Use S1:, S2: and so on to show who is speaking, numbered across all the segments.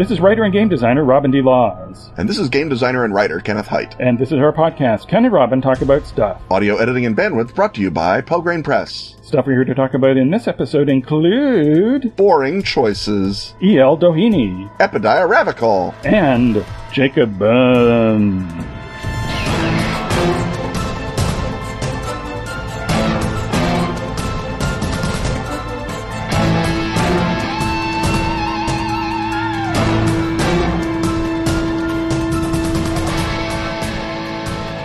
S1: This is writer and game designer Robin D. Laws.
S2: And this is game designer and writer Kenneth Hite.
S1: And this is our podcast, Ken and Robin Talk About Stuff.
S2: Audio editing and bandwidth brought to you by Pelgrane Press.
S1: Stuff we're here to talk about in this episode include
S2: Boring choices.
S1: E.L. Doheny.
S2: Epidiah Ravachol.
S1: And Jacob Burns.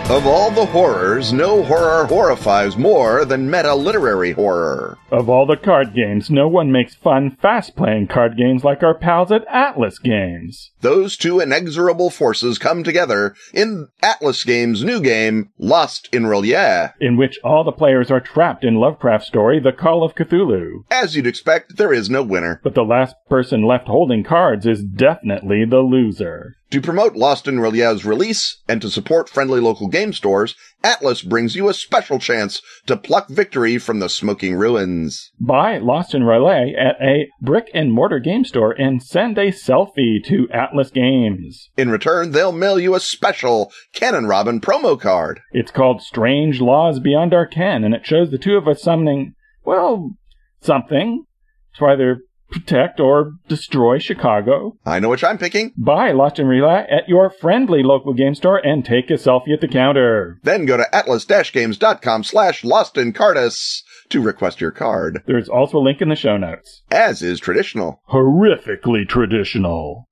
S2: Of all the horrors, no horror horrifies more than meta literary horror.
S1: Of all the card games, no one makes fun, fast playing card games like our pals at Atlas Games.
S2: Those two inexorable forces come together in Atlas Games' new game, Lost in R'lyeh.
S1: In which all the players are trapped in Lovecraft's story, The Call of Cthulhu.
S2: As you'd expect, there is no winner.
S1: But the last person left holding cards is definitely the loser.
S2: To promote Lost in R'lyeh's release and to support friendly local game stores, Atlas brings you a special chance to pluck victory from the smoking ruins.
S1: Buy Lost in R'lyeh at a brick and mortar game store and send a selfie to Atlas Games.
S2: In return, they'll mail you a special and Robin promo card.
S1: It's called Strange Laws Beyond Our Ken, and it shows the two of us summoning, well, something. It's either protect or destroy Chicago.
S2: I know which I'm picking.
S1: Buy Lost in R'lyeh at your friendly local game store and take a selfie at the counter.
S2: Then go to atlas-games.com slash lost Cardus to request your card.
S1: There's also a link in the show notes.
S2: As is traditional.
S1: Horrifically traditional.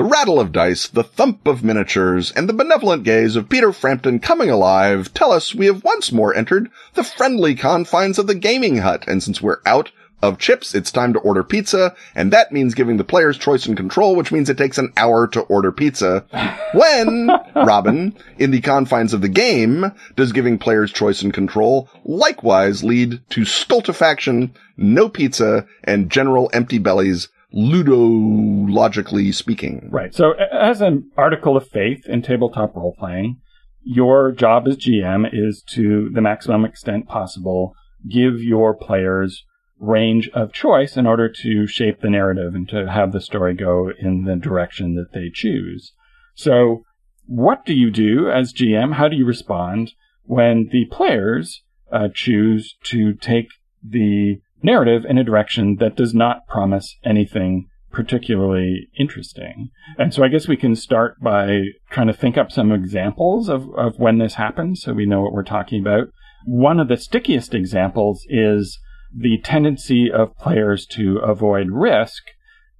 S2: The rattle of dice, the thump of miniatures, and the benevolent gaze of Peter Frampton coming alive tell us we have once more entered the friendly confines of the gaming hut, and since we're out of chips, it's time to order pizza, and that means giving the players choice and control, which means it takes an hour to order pizza. When, Robin, in the confines of the game, does giving players choice and control likewise lead to stultifaction, no pizza, and general empty bellies ludologically speaking.
S1: Right. So, as an article of faith in tabletop role playing, your job as GM is to the maximum extent possible give your players range of choice in order to shape the narrative and to have the story go in the direction that they choose. So, what do you do as GM? How do you respond when the players uh, choose to take the narrative in a direction that does not promise anything particularly interesting. And so I guess we can start by trying to think up some examples of, of when this happens so we know what we're talking about. One of the stickiest examples is the tendency of players to avoid risk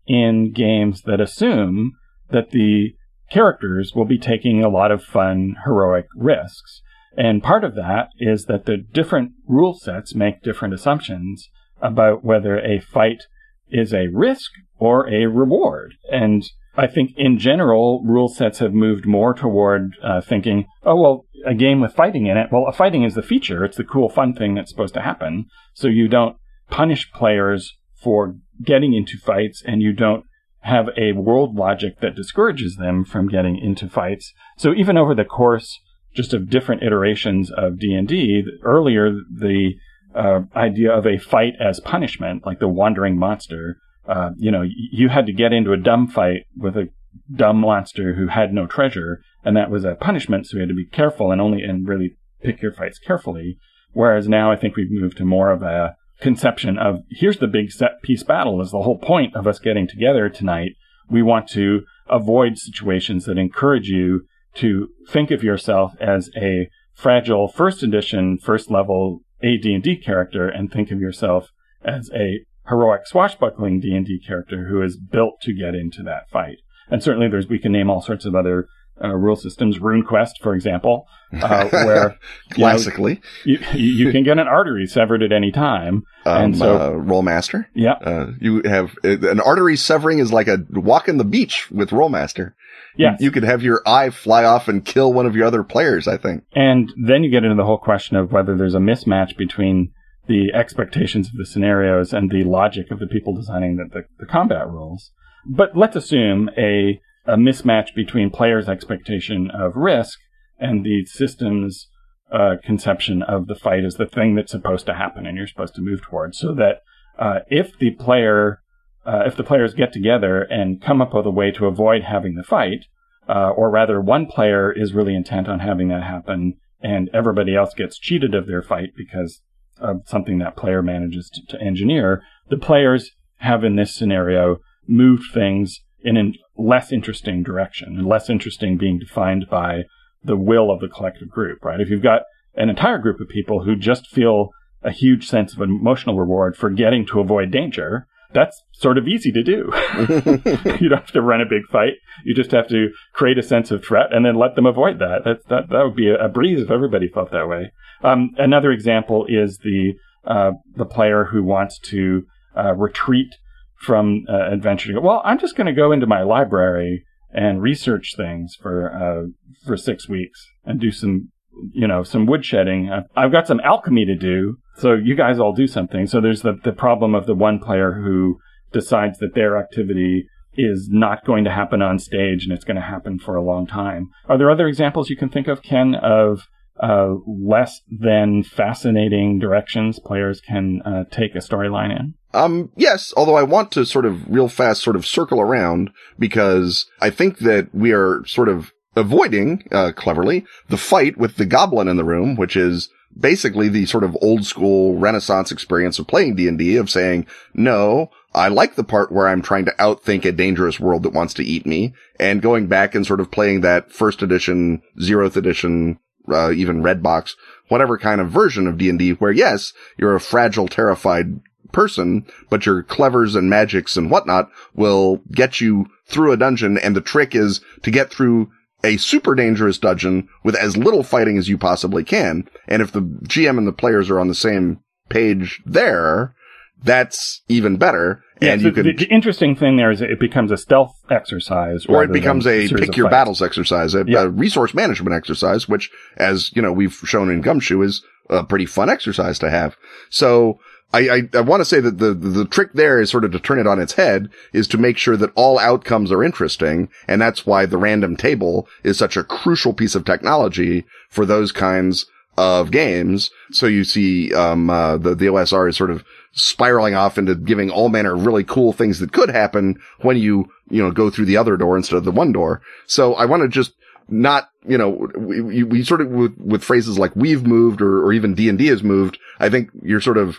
S1: in games that assume that the characters will be taking a lot of fun, heroic risks. And part of that is that the different rule sets make different assumptions about whether a fight is a risk or a reward. And I think in general, rule sets have moved more toward uh, thinking, oh, well, a game with fighting in it, well, a fighting is the feature. It's the cool, fun thing that's supposed to happen. So you don't punish players for getting into fights and you don't have a world logic that discourages them from getting into fights. So even over the course just of different iterations of D&D, earlier the uh, idea of a fight as punishment, like the wandering monster. Uh, you know, you had to get into a dumb fight with a dumb monster who had no treasure, and that was a punishment. So you had to be careful and only and really pick your fights carefully. Whereas now I think we've moved to more of a conception of here's the big set piece battle is the whole point of us getting together tonight. We want to avoid situations that encourage you to think of yourself as a fragile first edition, first level a D&D character and think of yourself as a heroic swashbuckling D&D character who is built to get into that fight. And certainly there's, we can name all sorts of other uh, rule systems, RuneQuest, for example, uh, where
S2: classically
S1: you, know, you, you, can get an artery severed at any time.
S2: Um, and so, uh, Rolemaster,
S1: yeah,
S2: uh, you have an artery severing is like a walk in the beach with Rolemaster.
S1: Yeah,
S2: you, you could have your eye fly off and kill one of your other players. I think,
S1: and then you get into the whole question of whether there's a mismatch between the expectations of the scenarios and the logic of the people designing the, the, the combat rules. But let's assume a a mismatch between players' expectation of risk and the system's uh, conception of the fight as the thing that's supposed to happen and you're supposed to move towards. So that uh, if the player, uh, if the players get together and come up with a way to avoid having the fight, uh, or rather, one player is really intent on having that happen, and everybody else gets cheated of their fight because of something that player manages to, to engineer. The players have, in this scenario, moved things in a less interesting direction, and less interesting being defined by the will of the collective group, right? If you've got an entire group of people who just feel a huge sense of emotional reward for getting to avoid danger, that's sort of easy to do. you don't have to run a big fight. You just have to create a sense of threat and then let them avoid that. That that, that would be a, breeze if everybody felt that way. Um, another example is the uh, the player who wants to uh, retreat from uh, adventure. Well, I'm just going to go into my library and research things for uh, for six weeks and do some you know some woodshedding. I've got some alchemy to do, so you guys all do something. So there's the the problem of the one player who decides that their activity is not going to happen on stage and it's going to happen for a long time. Are there other examples you can think of, Ken, of uh, less than fascinating directions players can uh, take a storyline in?
S2: Um, yes, although I want to sort of real fast sort of circle around because I think that we are sort of avoiding, uh, cleverly the fight with the goblin in the room, which is basically the sort of old school renaissance experience of playing D&D of saying, no, I like the part where I'm trying to outthink a dangerous world that wants to eat me and going back and sort of playing that first edition, zeroth edition, uh, even red box, whatever kind of version of D&D where yes, you're a fragile, terrified person, but your clevers and magics and whatnot will get you through a dungeon. And the trick is to get through a super dangerous dungeon with as little fighting as you possibly can. And if the GM and the players are on the same page there, that's even better.
S1: Yeah,
S2: and
S1: so
S2: you can,
S1: the, the interesting thing there is it becomes a stealth exercise,
S2: or it becomes a pick your battles exercise, a,
S1: Yeah.
S2: a resource management exercise, which, as you know, we've shown in Gumshoe is a pretty fun exercise to have. So I, I, I want to say that the, the trick there is sort of to turn it on its head is to make sure that all outcomes are interesting. And that's why the random table is such a crucial piece of technology for those kinds of games. So you see, um, uh, the, the OSR is sort of spiraling off into giving all manner of really cool things that could happen when you, you know, go through the other door instead of the one door. So I want to just not, you know, we, we, sort of with, with phrases like we've moved or, or even D and D has moved. I think you're sort of,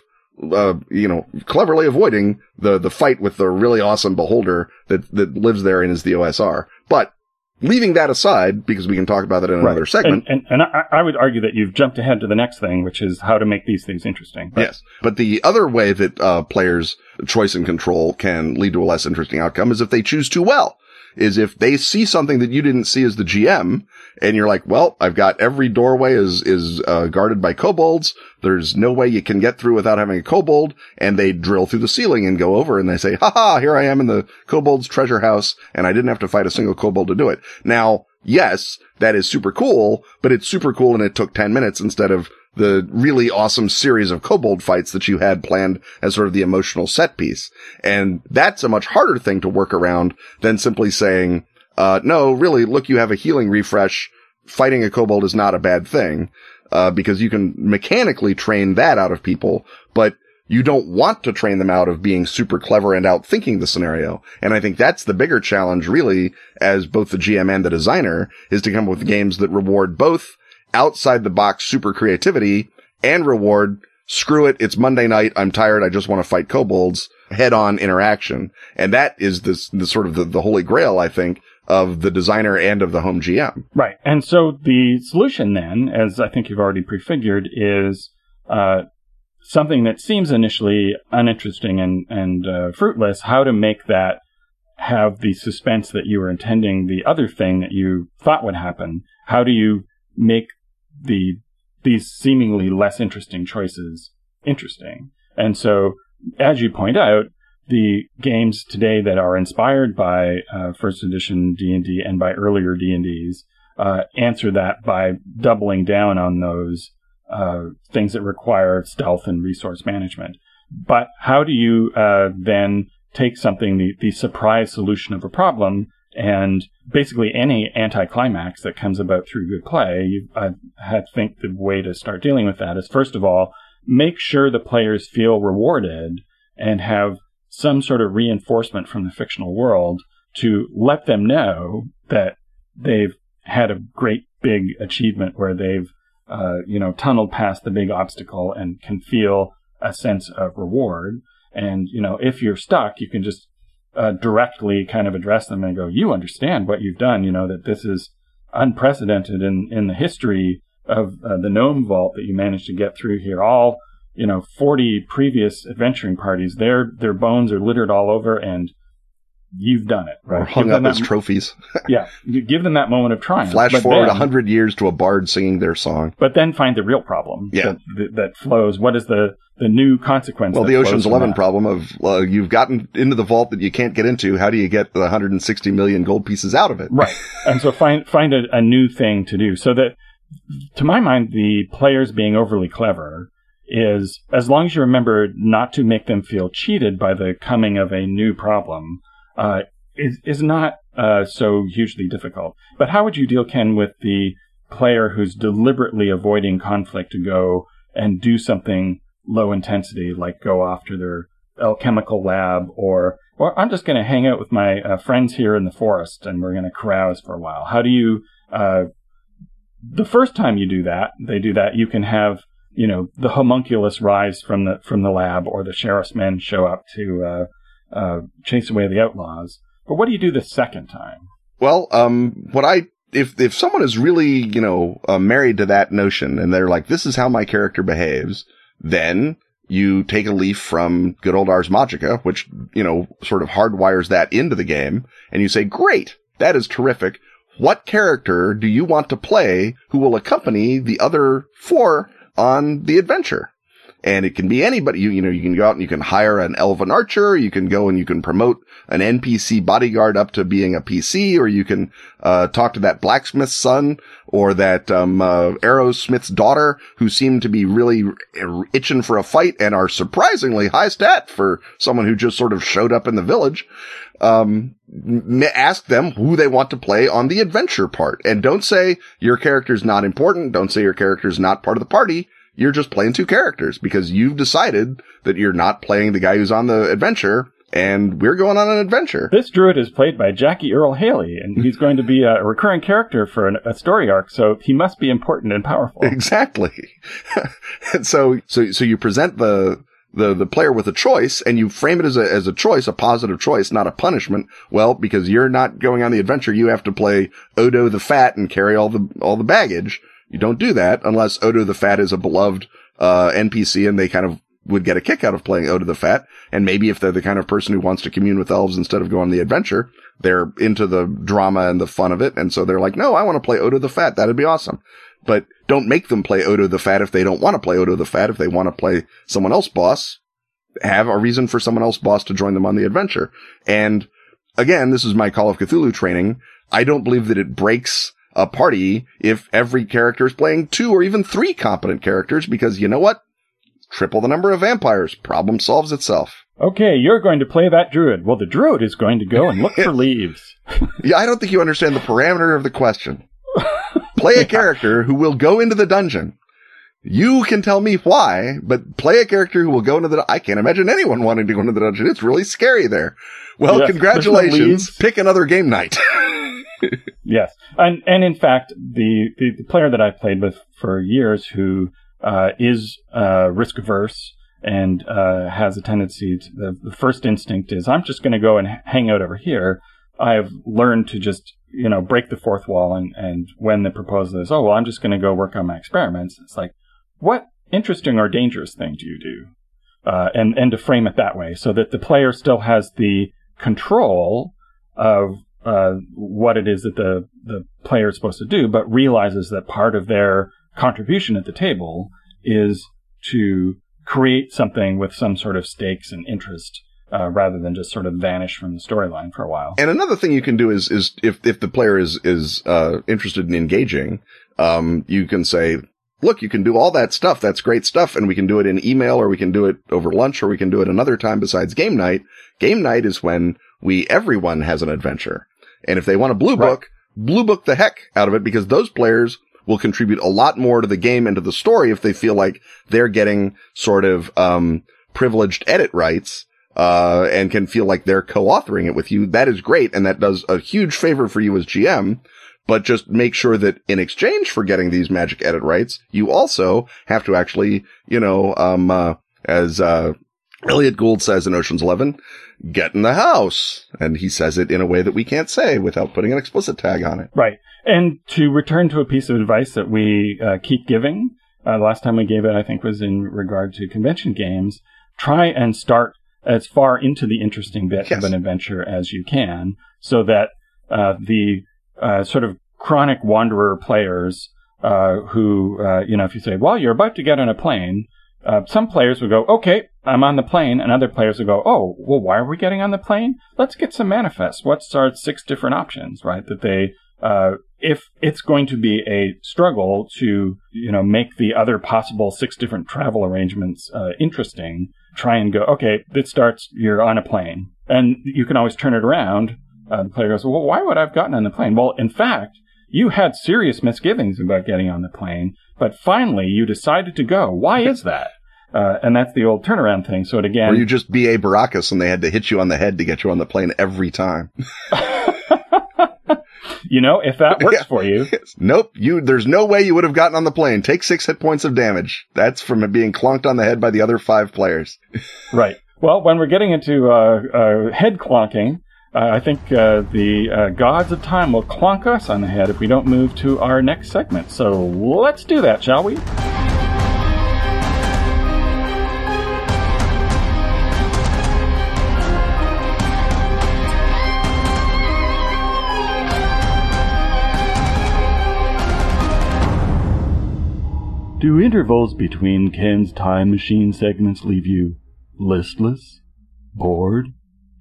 S2: uh, you know, cleverly avoiding the, the fight with the really awesome beholder that, that lives there and is the OSR. But leaving that aside, because we can talk about that in another segment.
S1: And, and, and I, I would argue that you've jumped ahead to the next thing, which is how to make these things interesting. But
S2: Yes. But the other way that uh, players' choice and control can lead to a less interesting outcome is if they choose too well. Is if they see something that you didn't see as the GM, and you're like, "Well, I've got every doorway is is uh, guarded by kobolds. There's no way you can get through without having a kobold." And they drill through the ceiling and go over, and they say, "Ha ha! Here I am in the kobold's treasure house, and I didn't have to fight a single kobold to do it." Now, yes, that is super cool, but it's super cool, and it took ten minutes instead of the really awesome series of kobold fights that you had planned as sort of the emotional set piece. And that's a much harder thing to work around than simply saying, uh, no, really, look, you have a healing refresh. Fighting a kobold is not a bad thing, uh, because you can mechanically train that out of people, but you don't want to train them out of being super clever and outthinking the scenario. And I think that's the bigger challenge really as both the GM and the designer is to come up with games that reward both outside the box super creativity and reward screw it. It's Monday night. I'm tired. I just want to fight kobolds head on interaction. And that is this, the sort of the, the holy grail, I think, of the designer and of the home GM.
S1: Right. And so the solution then, as I think you've already prefigured, is uh, something that seems initially uninteresting and, and uh, fruitless, how to make that have the suspense that you were intending the other thing that you thought would happen. How do you make the these seemingly less interesting choices interesting? And so, as you point out, the games today that are inspired by uh, first edition D&D and by earlier D&Ds uh, answer that by doubling down on those uh, things that require stealth and resource management. But how do you uh, then take something, the, the surprise solution of a problem, And basically, any anticlimax that comes about through good play, you, I, I think the way to start dealing with that is first of all, make sure the players feel rewarded and have some sort of reinforcement from the fictional world to let them know that they've had a great big achievement where they've, uh, you know, tunneled past the big obstacle and can feel a sense of reward. And, you know, if you're stuck, you can just uh, directly kind of address them and go, you understand what you've done, you know, that this is unprecedented in, in the history of uh, the Gnome Vault that you managed to get through here. All, you know, 40 previous adventuring parties, their, their bones are littered all over and you've done it.
S2: Right? Or hung up as trophies.
S1: yeah. You give them that moment of triumph.
S2: Flash forward a hundred years to a bard singing their song.
S1: But then find the real problem
S2: yeah.
S1: that, that, flows. What is the, the new consequence?
S2: Well, the Ocean's Eleven problem of uh, you've gotten into the vault that you can't get into. How do you get the 160 million gold pieces out of it?
S1: Right. and so find find a, a new thing to do. So that, to my mind, the players being overly clever is as long as you remember not to make them feel cheated by the coming of a new problem uh, is is not uh, so hugely difficult. But how would you deal, Ken, with the player who's deliberately avoiding conflict to go and do something low intensity, like go off to their alchemical lab, or well, I'm just going to hang out with my uh, friends here in the forest and we're going to carouse for a while. How do you? Uh, the first time you do that, they do that. You can have you know the homunculus rise from the from the lab, or the sheriff's men show up to uh, chase away the outlaws. But what do you do the second time?
S2: Well, um, what I if if someone is really you know uh, married to that notion and they're like, this is how my character behaves, then you take a leaf from good old Ars Magica, which you know sort of hardwires that into the game, and you say, great, that is terrific. What character do you want to play who will accompany the other four on the adventure? And it can be anybody. You, you know, you can go out and you can hire an elven archer. You can go and you can promote an NPC bodyguard up to being a PC, or you can, uh, talk to that blacksmith's son or that, um, uh, arrowsmith's daughter who seem to be really itching for a fight and are surprisingly high stat for someone who just sort of showed up in the village. Um, ask them who they want to play on the adventure part and don't say your character's not important. Don't say your character's not part of the party you're just playing two characters because you've decided that you're not playing the guy who's on the adventure and we're going on an adventure.
S1: This druid is played by Jackie Earle Haley, and he's going to be a recurring character for an, a story arc, so he must be important and powerful.
S2: Exactly. and so, so, so you present the, the, the player with a choice and you frame it as a, as a choice, a positive choice, not a punishment. Well, because you're not going on the adventure, you have to play Odo the Fat and carry all the, all the baggage. You don't do that unless Odo the Fat is a beloved uh, NPC and they kind of would get a kick out of playing Odo the Fat. And maybe if they're the kind of person who wants to commune with elves instead of go on the adventure, they're into the drama and the fun of it. And so they're like, no, I want to play Odo the Fat. That'd be awesome. But don't make them play Odo the Fat if they don't want to play Odo the Fat. If they want to play someone else boss, have a reason for someone else boss to join them on the adventure. And again, this is my Call of Cthulhu training. I don't believe that it breaks a party if every character is playing two or even three competent characters because you know what? Triple the number of vampires. Problem solves itself.
S1: Okay, you're going to play that druid. Well, the druid is going to go and look for leaves.
S2: yeah, I don't think you understand the parameter of the question. Play a character who will go into the dungeon. You can tell me why, but play a character who will go into the, I can't imagine anyone wanting to go into the dungeon. It's really scary there. Well, yes, congratulations. Pick another game night.
S1: yes, and and in fact, the, the, the player that I played with for years, who uh, is uh, risk averse and uh, has a tendency to the, the first instinct is I'm just going to go and hang out over here. I've learned to just you know break the fourth wall and and when the proposal is oh well I'm just going to go work on my experiments. It's like what interesting or dangerous thing do you do? Uh, and and to frame it that way so that the player still has the control of uh, what it is that the the player is supposed to do, but realizes that part of their contribution at the table is to create something with some sort of stakes and interest. Uh, rather than just sort of vanish from the storyline for a while.
S2: And another thing you can do is is if if the player is is uh, interested in engaging, um, you can say, look, you can do all that stuff. That's great stuff. And we can do it in email or we can do it over lunch or we can do it another time besides game night. Game night is when we, everyone has an adventure. And if they want a blue
S1: Right.
S2: book, blue book the heck out of it because those players will contribute a lot more to the game and to the story if they feel like they're getting sort of, um, privileged edit rights, uh, and can feel like they're co-authoring it with you. That is great. And that does a huge favor for you as GM. But just make sure that in exchange for getting these magic edit rights, you also have to actually, you know, um, uh, as, uh, Elliot Gould says in Ocean's Eleven, get in the house. And he says it in a way that we can't say without putting an explicit tag on it.
S1: Right. And to return to a piece of advice that we uh, keep giving, uh, the last time we gave it, I think, was in regard to convention games. Try and start as far into the interesting bit
S2: Yes.
S1: of an adventure as you can so that uh, the uh, sort of chronic wanderer players uh, who, uh, you know, if you say, well, you're about to get on a plane, uh, some players would go, okay, I'm on the plane, and other players will go, oh, well, why are we getting on the plane? Let's get some manifests. What's our six different options, right? That they, uh, if it's going to be a struggle to, you know, make the other possible six different travel arrangements uh, interesting, try and go, okay, it starts, you're on a plane. And you can always turn it around. Uh, the player goes, well, why would I have gotten on the plane? Well, in fact, you had serious misgivings about getting on the plane, but finally you decided to go. Why is that? Uh, and that's the old turnaround thing. So it again,
S2: Or you just B.A. Baracus and they had to hit you on the head to get you on the plane every time.
S1: you know, if that works
S2: Yeah.
S1: for you,
S2: nope. You, there's no way you would have gotten on the plane. Take six hit points of damage. That's from it being clunked on the head by the other five players.
S1: right. Well, when we're getting into uh, uh, head clonking, uh, I think uh, the uh, gods of time will clonk us on the head if we don't move to our next segment. So let's do that, shall we? Do intervals between Ken's time machine segments leave you listless, bored,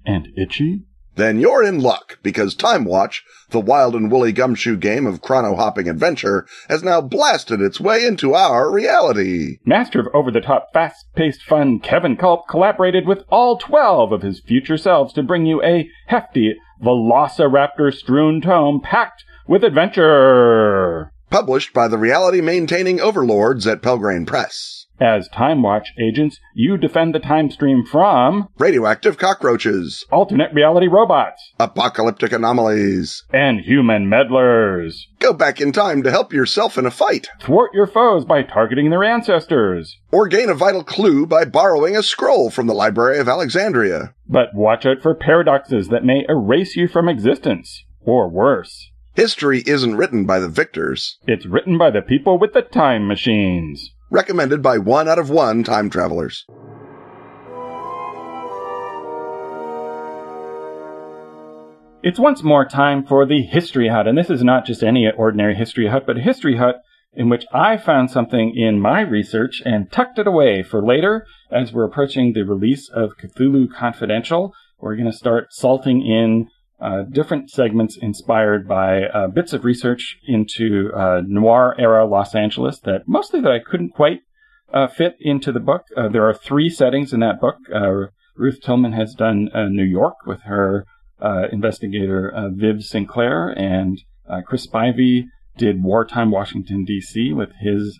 S1: and itchy?
S2: Then you're in luck because Time Watch, the wild and woolly gumshoe game of chrono hopping adventure, has now blasted its way into our reality.
S1: Master of over the top, fast paced fun, Kevin Kulp collaborated with all 12 of his future selves to bring you a hefty Velociraptor strewn tome packed with adventure.
S2: Published by the reality maintaining overlords at Pelgrane Press.
S1: As Time Watch agents, you defend the time stream from
S2: Radioactive cockroaches,
S1: alternate reality robots
S2: apocalyptic anomalies.
S1: and human meddlers.
S2: Go back in time to help yourself in a fight,
S1: Thwart your foes by targeting their ancestors.
S2: or gain a vital clue by borrowing a scroll from the Library of Alexandria.
S1: But watch out for paradoxes that may erase you from existence. Or worse,
S2: History isn't written by the victors.
S1: it's written by the people with the time machines.
S2: Recommended by one out of one time travelers.
S1: It's once more time for the History Hut, and this is not just any ordinary History Hut, but a History Hut in which I found something in my research and tucked it away for later as we're approaching the release of Cthulhu Confidential. We're going to start salting in uh, different segments inspired by uh, bits of research into uh, noir era Los Angeles that mostly that I couldn't quite uh, fit into the book. Uh, there are three settings in that book. Ruth Tillman has done New York with her investigator Viv Sinclair, and Chris Spivey did wartime Washington D.C. with his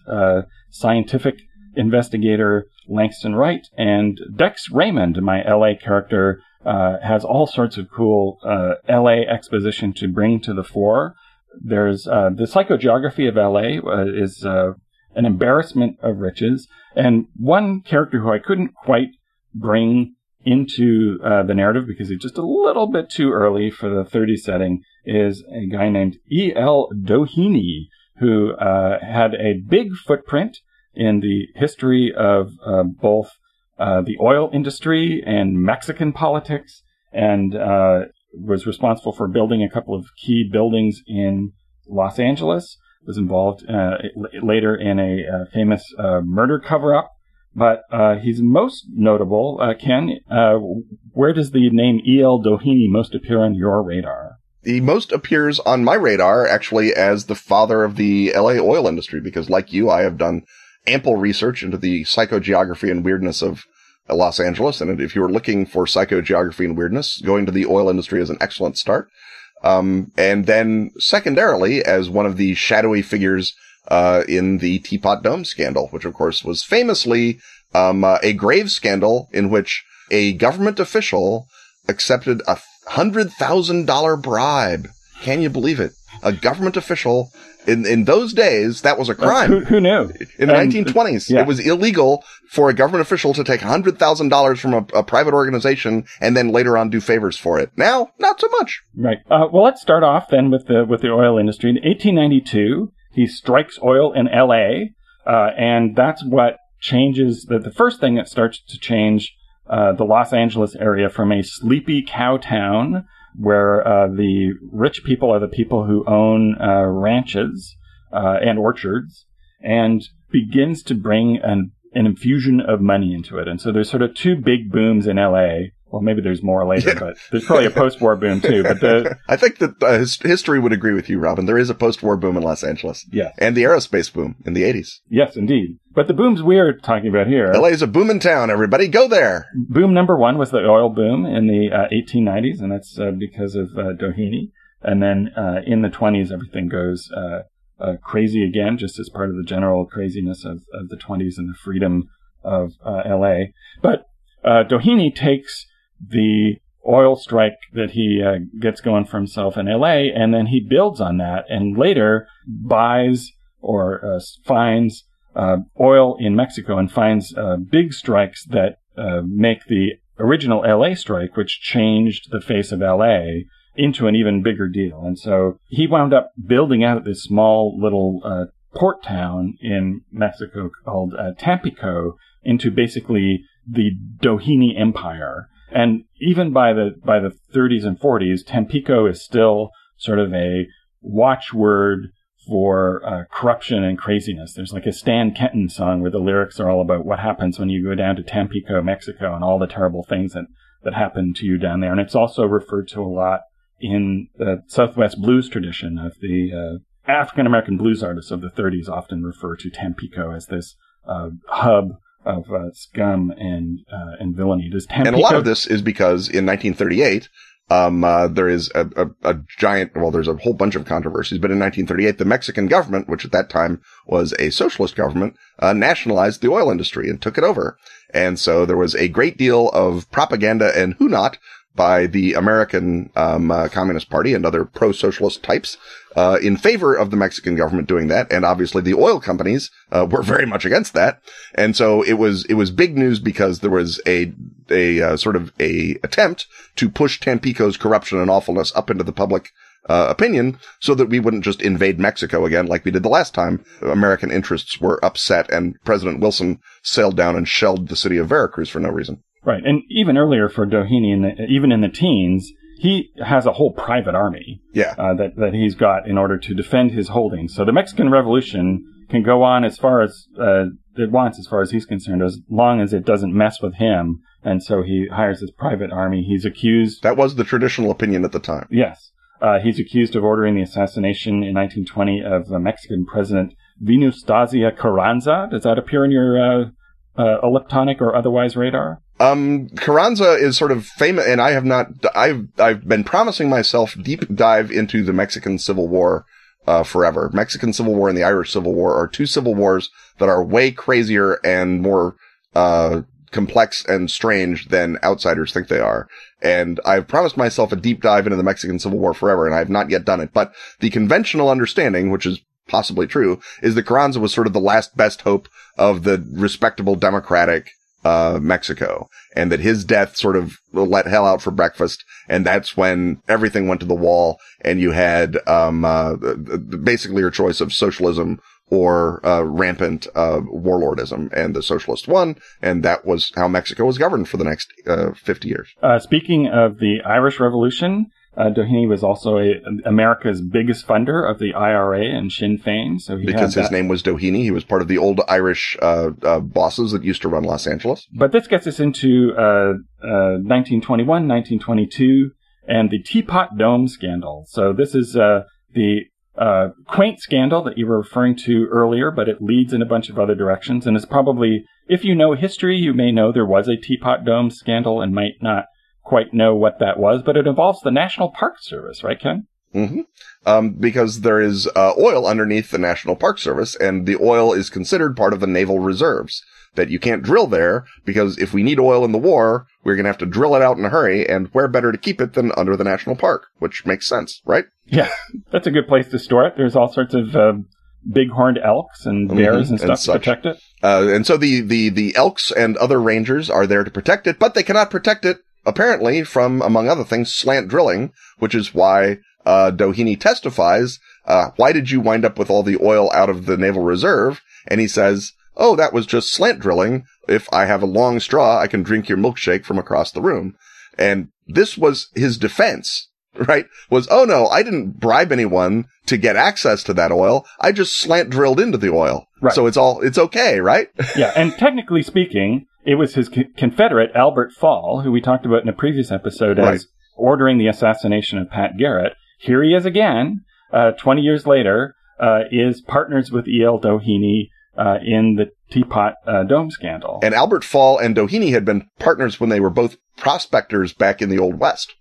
S1: scientific investigator Langston Wright, and Dex Raymond, my L.A. character, uh, has all sorts of cool uh, L.A. exposition to bring to the fore. There's uh, the psychogeography of L.A. Uh, is an embarrassment of riches, and one character who I couldn't quite bring into uh, the narrative because he's just a little bit too early for the 30 setting is a guy named E.L. Doheny, who uh, had a big footprint in the history of uh, both uh, the oil industry and Mexican politics, and uh, was responsible for building a couple of key buildings in Los Angeles. Was involved uh, later in a uh, famous uh, murder cover-up but uh, he's most notable. Ken, where does the name E.L. Doheny most appear on your radar?
S2: He most appears on my radar actually as the father of the LA oil industry because like you, I have done ample research into the psychogeography and weirdness of Los Angeles. And if you were looking for psychogeography and weirdness, going to the oil industry is an excellent start. Um, and then secondarily, as one of the shadowy figures uh, in the Teapot Dome scandal, which of course was famously um, uh, a grave scandal in which a government official accepted a hundred thousand dollar bribe. Can you believe it? A government official in in those days that was a crime.
S1: Who, who knew?
S2: In the 1920s, yeah. it was illegal for a government official to take hundred thousand dollars from a, a, private organization and then later on do favors for it. Now, not so much.
S1: Right. Uh, well, let's start off then with the with the oil industry. In 1892, he strikes oil in L.A., uh, and that's what changes the, the first thing that starts to change uh, the Los Angeles area from a sleepy cow town where uh, the rich people are the people who own uh, ranches uh, and orchards and begins to bring an, an infusion of money into it. And so there's sort of two big booms in LA well, maybe there's more later, but there's probably a post-war boom too. But the
S2: I think that uh, history would agree with you, Robin. There is a post-war boom in Los Angeles.
S1: Yeah,
S2: and the aerospace boom in the 80s.
S1: Yes, indeed. But the booms we are talking about here,
S2: LA is a booming town. Everybody, go there.
S1: Boom number one was the oil boom in the uh, 1890s, and that's uh, because of uh, Doheny. And then uh, in the 20s, everything goes uh, crazy again, just as part of the general craziness of, of the 20s and the freedom of LA. But Doheny takes the oil strike that he uh, gets going for himself in LA, and then he builds on that and later buys or uh, finds uh, oil in Mexico and finds uh, big strikes that uh, make the original LA strike, which changed the face of LA, into an even bigger deal. And so he wound up building out this small little uh, port town in Mexico called Tampico into basically the Doheny Empire. And even by the by the 30s and 40s, Tampico is still sort of a watchword for uh, corruption and craziness. There's like a Stan Kenton song where the lyrics are all about what happens when you go down to Tampico, Mexico, and all the terrible things that that happen to you down there. And it's also referred to a lot in the Southwest blues tradition of the uh, African American blues artists of the 30s often refer to Tampico as this uh, hub of uh, scum and uh, and villainy. Does Tampico-
S2: and a lot of this is because in 1938, um, uh, there is a, a, a, giant, well, there's a whole bunch of controversies, but in 1938, the Mexican government, which at that time was a socialist government, uh, nationalized the oil industry and took it over. And so there was a great deal of propaganda and who not by the American um, uh, Communist Party and other pro-socialist types uh, in favor of the Mexican government doing that, and obviously the oil companies uh, were very much against that. And so it was it was big news because there was a a uh, sort of a attempt to push Tampico's corruption and awfulness up into the public uh, opinion so that we wouldn't just invade Mexico again like we did the last time. American interests were upset and President Wilson sailed down and shelled the city of Veracruz for no reason.
S1: Right, and even earlier for Doheny, in the, even in the teens, he has a whole private army.
S2: Yeah.
S1: Uh, that that he's got in order to defend his holdings. So the Mexican Revolution can go on as far as uh, it wants, as far as he's concerned, as long as it doesn't mess with him. And so he hires his private army. He's accused.
S2: That was the traditional opinion at the time.
S1: Yes. Uh, he's accused of ordering the assassination in 1920 of the Mexican president Venustiano Carranza. Does that appear in your uh, uh, elliptonic or otherwise radar?
S2: Um, Carranza is sort of famous, and I have not, I've, I've been promising myself deep dive into the Mexican Civil War, uh, forever. Mexican Civil War and the Irish Civil War are two civil wars that are way crazier and more, uh, complex and strange than outsiders think they are. And I've promised myself a deep dive into the Mexican Civil War forever, and I have not yet done it. But the conventional understanding, which is possibly true, is that Carranza was sort of the last best hope of the respectable democratic uh, Mexico and that his death sort of let hell out for breakfast. And that's when everything went to the wall and you had, um, uh, basically your choice of socialism or, uh, rampant, uh, warlordism and the socialist won. And that was how Mexico was governed for the next, uh, 50 years.
S1: Uh, speaking of the Irish Revolution, uh, Doheny was also a, America's biggest funder of the IRA and Sinn Féin. So
S2: because his name was Doheny, he was part of the old Irish uh, uh, bosses that used to run Los Angeles.
S1: But this gets us into 1921, uh, 1922, uh, and the Teapot Dome scandal. So this is uh, the quaint scandal that you were referring to earlier, but it leads in a bunch of other directions, and it's probably, if you know history, you may know there was a Teapot Dome scandal and might not quite know what that was, but it involves the National Park Service, right, Ken?
S2: hmm Um, because there is uh, oil underneath the National Park Service, and the oil is considered part of the naval reserves. That you can't drill there because if we need oil in the war, we're going to have to drill it out in a hurry, and where better to keep it than under the national park, which makes sense, right?
S1: Yeah, that's a good place to store it. There's all sorts of uh, big-horned elks and bears
S2: Mhm,
S1: and
S2: and
S1: stuff to protect it.
S2: Uh, and so the, the, the elks and other rangers are there to protect it, but they cannot protect it, apparently, from, among other things, slant drilling, which is why, uh, Doheny testifies, uh, why did you wind up with all the oil out of the naval reserve? And he says, oh, that was just slant drilling. If I have a long straw, I can drink your milkshake from across the room. And this was his defense, right? Was, oh no, I didn't bribe anyone to get access to that oil. I just slant drilled into the oil.
S1: Right.
S2: So it's all, it's okay, right?
S1: yeah, and technically speaking, it was his co- Confederate Albert Fall, who we talked about in a previous episode as ordering the assassination of Pat Garrett. Here he is again, uh, 20 years later, uh, is partners with E.L. Doheny uh, in the Teapot uh, Dome scandal.
S2: And Albert Fall and Doheny had been partners when they were both prospectors back in the Old West,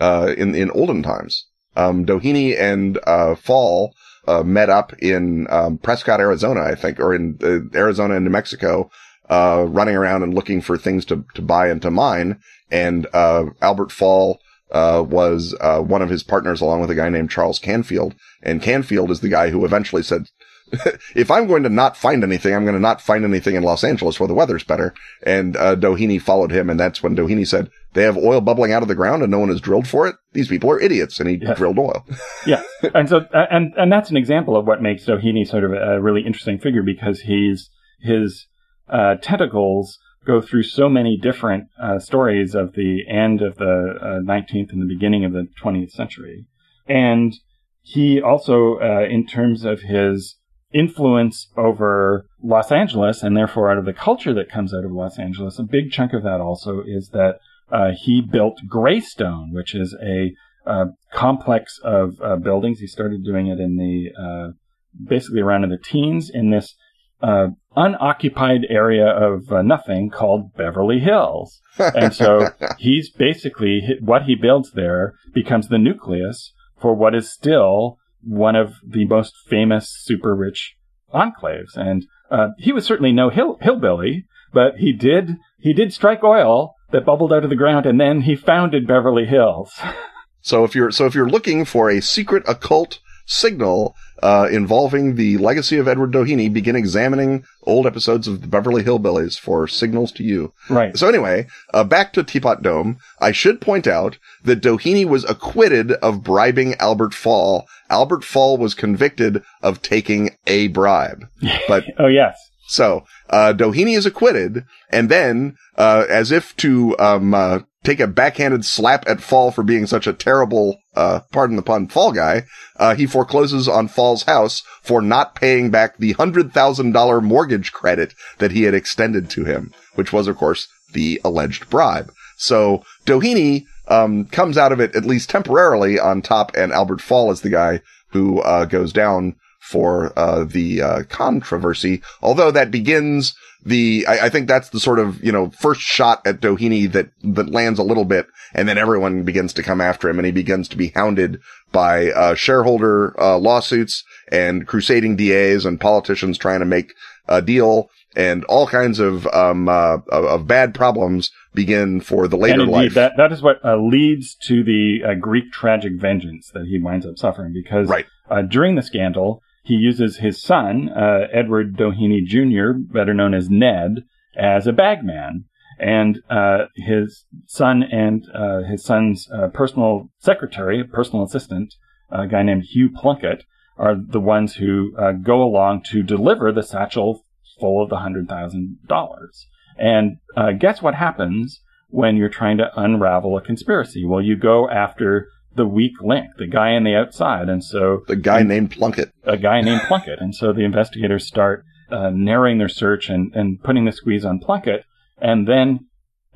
S2: uh, in, in olden times. Um, Doheny and, uh, Fall, uh, met up in, um, Prescott, Arizona, I think, or in uh, Arizona and New Mexico, uh, running around and looking for things to, to buy and to mine. And, uh, Albert Fall, uh, was, uh, one of his partners along with a guy named Charles Canfield. And Canfield is the guy who eventually said, if I'm going to not find anything, I'm going to not find anything in Los Angeles where the weather's better. And uh, Doheny followed him, and that's when Doheny said, "They have oil bubbling out of the ground, and no one has drilled for it. These people are idiots." And he
S1: Yes.
S2: drilled oil.
S1: yeah, and so uh, and and that's an example of what makes Doheny sort of a really interesting figure because he's his uh, tentacles go through so many different uh, stories of the end of the uh, 19th and the beginning of the 20th century, and he also, uh, in terms of his influence over Los Angeles and therefore out of the culture that comes out of Los Angeles, a big chunk of that also is that uh, he built Greystone, which is a uh, complex of buildings. He started doing it in the basically around in the teens in this uh, unoccupied area of uh, nothing called Beverly Hills. And so he's basically what he builds there becomes the nucleus for what is still one of the most famous super rich enclaves. And uh, he was certainly no hill- hillbilly, but he did he did strike oil that bubbled out of the ground, and then he founded Beverly Hills.
S2: So if you're so if you're looking for a secret occult signal uh, involving the legacy of Edward Doheny, begin examining old episodes of the Beverly Hillbillies for signals to you.
S1: right.
S2: So anyway, uh, back to Teapot Dome. I should point out that Doheny was acquitted of bribing Albert Fall. Albert Fall was convicted of taking a bribe. But
S1: Oh yes.
S2: So, uh, Doheny is acquitted, and then, uh, as if to, um, uh, take a backhanded slap at Fall for being such a terrible, uh, pardon the pun, Fall guy, uh, he forecloses on Fall's house for not paying back the $100,000 mortgage credit that he had extended to him, which was, of course, the alleged bribe. So, Doheny, um, comes out of it at least temporarily on top, and Albert Fall is the guy who, uh, goes down for uh, the uh, controversy. Although that begins the, I, I think that's the sort of you know first shot at Doheny that that lands a little bit, and then everyone begins to come after him, and he begins to be hounded by uh, shareholder uh, lawsuits and crusading DAs and politicians trying to make a deal. And all kinds of um uh, of, bad problems begin for the later
S1: and indeed,
S2: life.
S1: that that is what uh, leads to the uh, Greek tragic vengeance that he winds up suffering because
S2: Right.
S1: uh, during the scandal, he uses his son, uh, Edward Doheny Jr., better known as Ned, as a bagman. And uh, his son and uh, his son's uh, personal secretary, personal assistant, a guy named Hugh Plunkett, are the ones who uh, go along to deliver the satchel full of the hundred thousand dollars. And uh, guess what happens when you're trying to unravel a conspiracy? Well, you go after the weak link, the guy on the outside, and so
S2: the guy named Plunkett.
S1: a guy named Plunkett. And so the investigators start uh, narrowing their search and, and putting the squeeze on Plunkett. And then,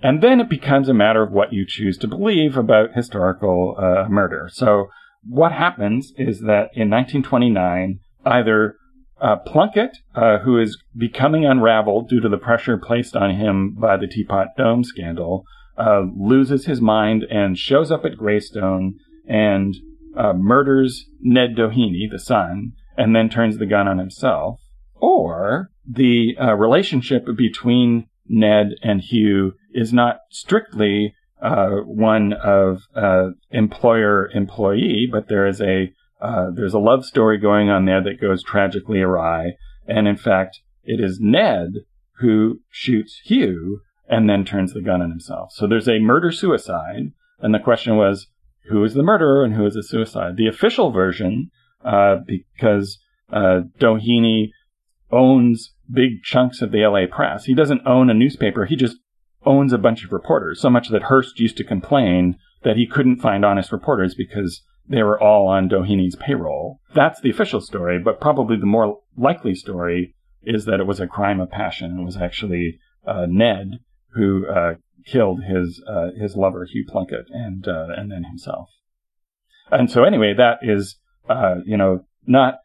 S1: and then it becomes a matter of what you choose to believe about historical uh, murder. So what happens is that in 1929, either uh, Plunkett, uh, who is becoming unraveled due to the pressure placed on him by the Teapot Dome scandal, uh, loses his mind and shows up at Greystone and uh, murders Ned Doheny, the son, and then turns the gun on himself, or the uh, relationship between Ned and Hugh is not strictly uh, one of uh, employer employee, but there is a uh, there's a love story going on there that goes tragically awry, and in fact, it is Ned who shoots Hugh and then turns the gun on himself. So there's a murder suicide, and the question was who is the murderer and who is the suicide. The official version, uh, because uh, Doheny owns big chunks of the LA press. He doesn't own a newspaper. He just owns a bunch of reporters, so much that Hearst used to complain that he couldn't find honest reporters because they were all on Doheny's payroll. That's the official story, but probably the more likely story is that it was a crime of passion. It was actually uh, Ned who uh, killed his uh, his lover Hugh Plunkett and uh, and then himself. And so anyway, that is uh, you know not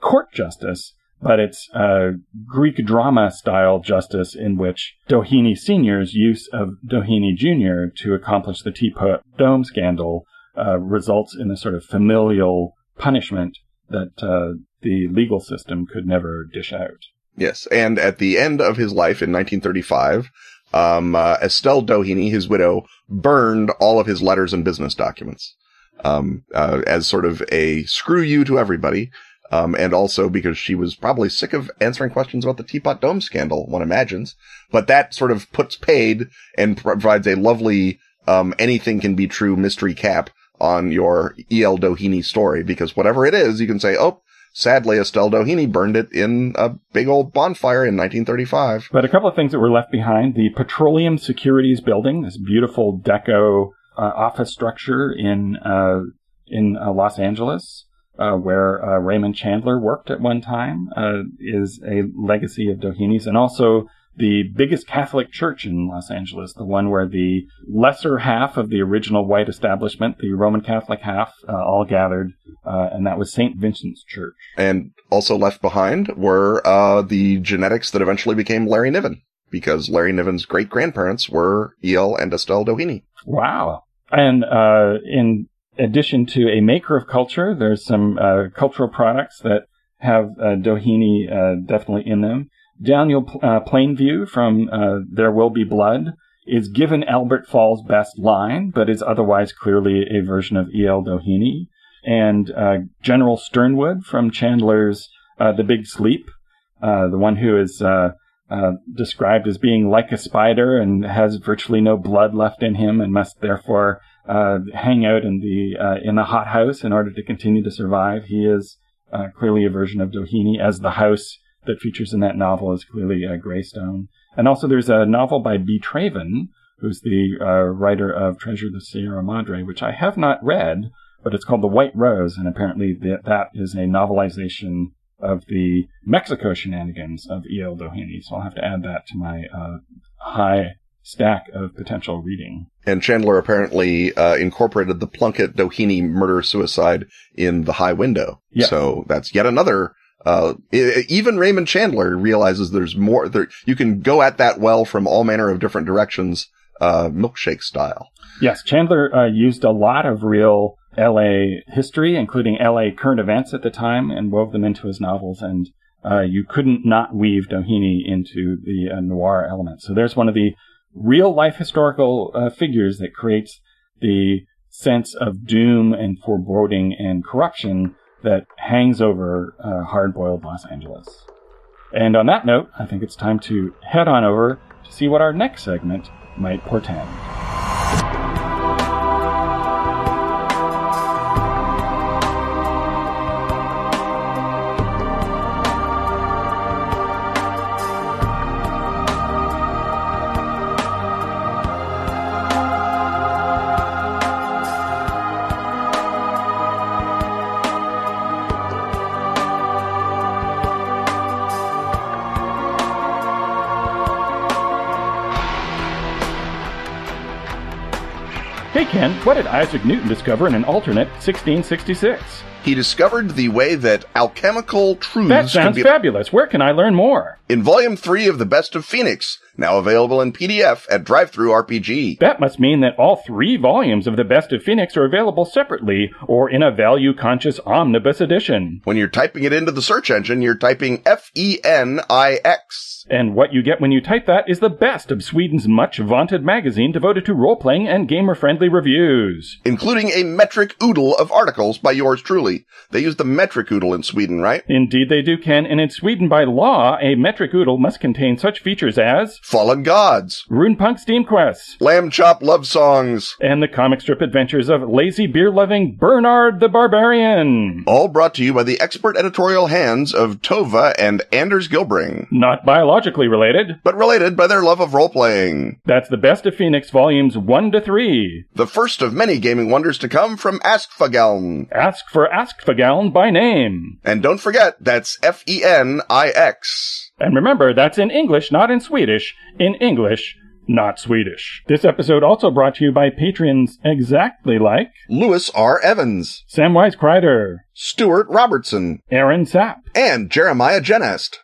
S1: court justice, but it's uh, Greek drama style justice in which Doheny Sr.'s use of Doheny Jr. to accomplish the Teapot Dome scandal uh, results in a sort of familial punishment that uh, the legal system could never dish out.
S2: Yes, and at the end of his life in 1935, um, uh, Estelle Doheny, his widow, burned all of his letters and business documents um, uh, as sort of a screw you to everybody. Um, and also because she was probably sick of answering questions about the Teapot Dome scandal, one imagines. But that sort of puts paid and provides a lovely, um, anything can be true mystery cap on your E.L. Doheny story because whatever it is, you can say, oh, sadly, Estelle Doheny burned it in a big old bonfire in 1935.
S1: But a couple of things that were left behind the Petroleum Securities Building, this beautiful deco uh, office structure in, uh, in uh, Los Angeles uh, where uh, Raymond Chandler worked at one time, uh, is a legacy of Doheny's, and also the biggest Catholic church in Los Angeles, the one where the lesser half of the original white establishment, the Roman Catholic half, uh, all gathered, uh, and that was St. Vincent's Church.
S2: And also left behind were uh, the genetics that eventually became Larry Niven, because Larry Niven's great grandparents were E.L. and Estelle Doheny.
S1: Wow. And in addition to a maker of culture, there's some uh, cultural products that have uh, Doheny uh, definitely in them. Daniel uh, Plainview from uh, There Will Be Blood is given Albert Fall's best line, but is otherwise clearly a version of E.L. Doheny. And uh, General Sternwood from Chandler's The Big Sleep, the one who is described as being like a spider and has virtually no blood left in him and must therefore uh, hang out in the uh, in the hothouse in order to continue to survive. He is uh, clearly a version of Doheny, as the house that features in that novel is clearly a Greystone. And also, there's a novel by B. Traven, who's the uh, writer of Treasure of the Sierra Madre, which I have not read, but it's called The White Rose, and apparently that, that is a novelization of the Mexico shenanigans of E.L. Doheny. So I'll have to add that to my uh, high stack of potential reading.
S2: And Chandler apparently uh, incorporated the Plunkett Doheny murder suicide in The High Window.
S1: Yes.
S2: So that's yet another. Uh, even Raymond Chandler realizes there's more. There, you can go at that well from all manner of different directions, uh, milkshake style.
S1: Yes, Chandler uh, used a lot of real LA history, including LA current events at the time, and wove them into his novels. And uh, you couldn't not weave Doheny into the uh, noir element. So there's one of the real life historical figures that creates the sense of doom and foreboding and corruption that hangs over uh, hard boiled Los Angeles. And on that note, I think it's time to head on over to see what our next segment might portend. Ken, what did Isaac Newton discover in an alternate 1666?
S2: He discovered the way that alchemical truths
S1: That sounds
S2: be
S1: fabulous. Where can I learn more?
S2: in volume 3 of The Best of Fenix, now available in PDF at Drive-Thru RPG.
S1: That must mean that all three volumes of The Best of Fenix are available separately or in a value conscious omnibus edition.
S2: When you're typing it into the search engine, you're typing F E N I X.
S1: And what you get when you type that is the best of Sweden's much vaunted magazine devoted to role playing and gamer friendly reviews.
S2: including a metric oodle of articles by yours truly. They use the metric oodle in Sweden, right?
S1: Indeed, they do, Ken, and in Sweden by law, a metric oodle must contain such features as
S2: Fallen Gods,
S1: Runepunk Steam Quests,
S2: Lamb Chop Love Songs,
S1: and the comic strip adventures of lazy beer loving Bernard the Barbarian.
S2: all brought to you by the expert editorial hands of Tove and Anders Gillbring,
S1: Not biologically related.
S2: but related by their love of role-playing.
S1: That's the best of Fenix volumes 1 to 3.
S2: The first of many gaming wonders to come from Askfageln.
S1: Ask for Askfageln by name.
S2: And don't forget, that's F E N I X.
S1: And remember, that's in English, not in Swedish. In English, not Swedish. This episode also brought to you by patrons exactly like
S2: Lewis R. Evans,
S1: Samwise Kreider,
S2: Stuart Robertson,
S1: Aaron Sapp,
S2: and Jeremiah Genest.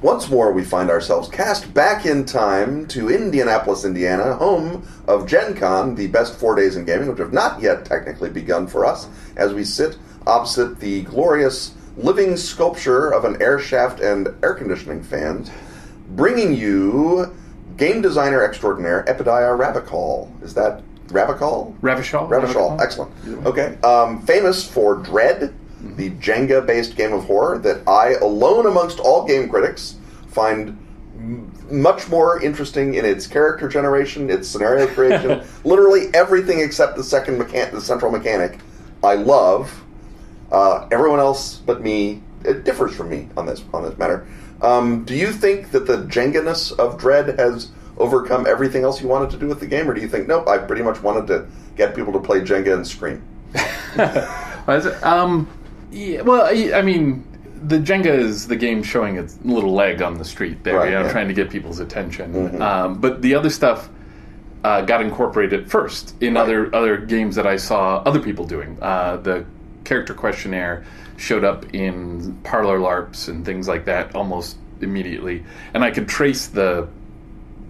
S2: Once more, we find ourselves cast back in time to Indianapolis, Indiana, home of Gen Con, the best four days in gaming, which have not yet technically begun for us, as we sit opposite the glorious living sculpture of an air shaft and air conditioning fan, bringing you game designer extraordinaire Epidiah Ravachol. Is that Ravachol?
S3: Ravishal?
S2: Ravishal, excellent. Okay, um, famous for Dread, the Jenga-based game of horror that I, alone amongst all game critics, find m- much more interesting in its character generation, its scenario creation, literally everything except the second mechan- the central mechanic. I love. Uh, everyone else but me it differs from me on this on this matter. Um, do you think that the Jenga-ness of Dread has overcome everything else you wanted to do with the game, or do you think nope? I pretty much wanted to get people to play Jenga and scream.
S3: Was it? Um, yeah, well, I, I mean, the Jenga is the game showing its little leg on the street there,
S2: Right,
S3: you know,
S2: yeah. Mm-hmm.
S3: trying to get people's attention. Um, but the other stuff uh, got incorporated first in
S2: Right.
S3: other other games that I saw other people doing. Uh, the character questionnaire showed up in parlor LARPs and things like that almost immediately, and I could trace the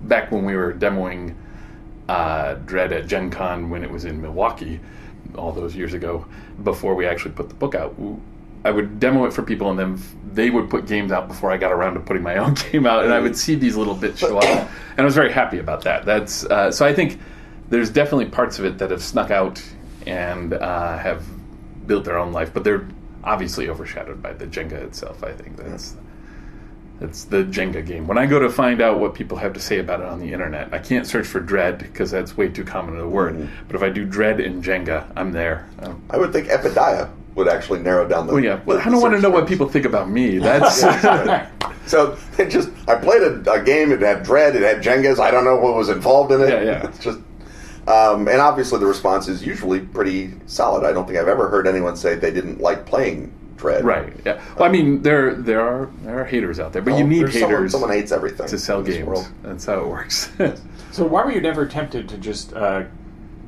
S3: back when we were demoing uh, Dread at Gen Con when it was in Milwaukee all those years ago before we actually put the book out. I would demo it for people and then they would put games out before I got around to putting my own game out and I would see these little bits show up and I was very happy about that. That's uh, so I think there's definitely parts of it that have snuck out and uh, have built their own life, but they're obviously overshadowed by the Jenga itself. I think that's it's the Jenga game. When I go to find out what people have to say about it on the internet, I can't search for Dread because that's way too common a word. But if I do Dread and Jenga, I'm there. Um,
S2: I would think Epidiah would actually narrow down the.
S3: well, yeah. Well,
S2: the
S3: I don't want to know what people think about me. That's
S2: So it just I played a, a game. It had Dread. It had Jengas. I don't know what was involved in it.
S3: Yeah, yeah.
S2: It's just. Um, and obviously, the response is usually pretty solid. I don't think I've ever heard anyone say they didn't like playing Dread.
S3: right. Yeah. Well, I mean, there there are there are haters out there, but you need
S2: There's someone-
S3: haters
S2: Someone, hates everything
S3: to sell
S2: in
S3: games.
S2: world.
S3: That's how it works.
S4: So why were you never tempted to just uh,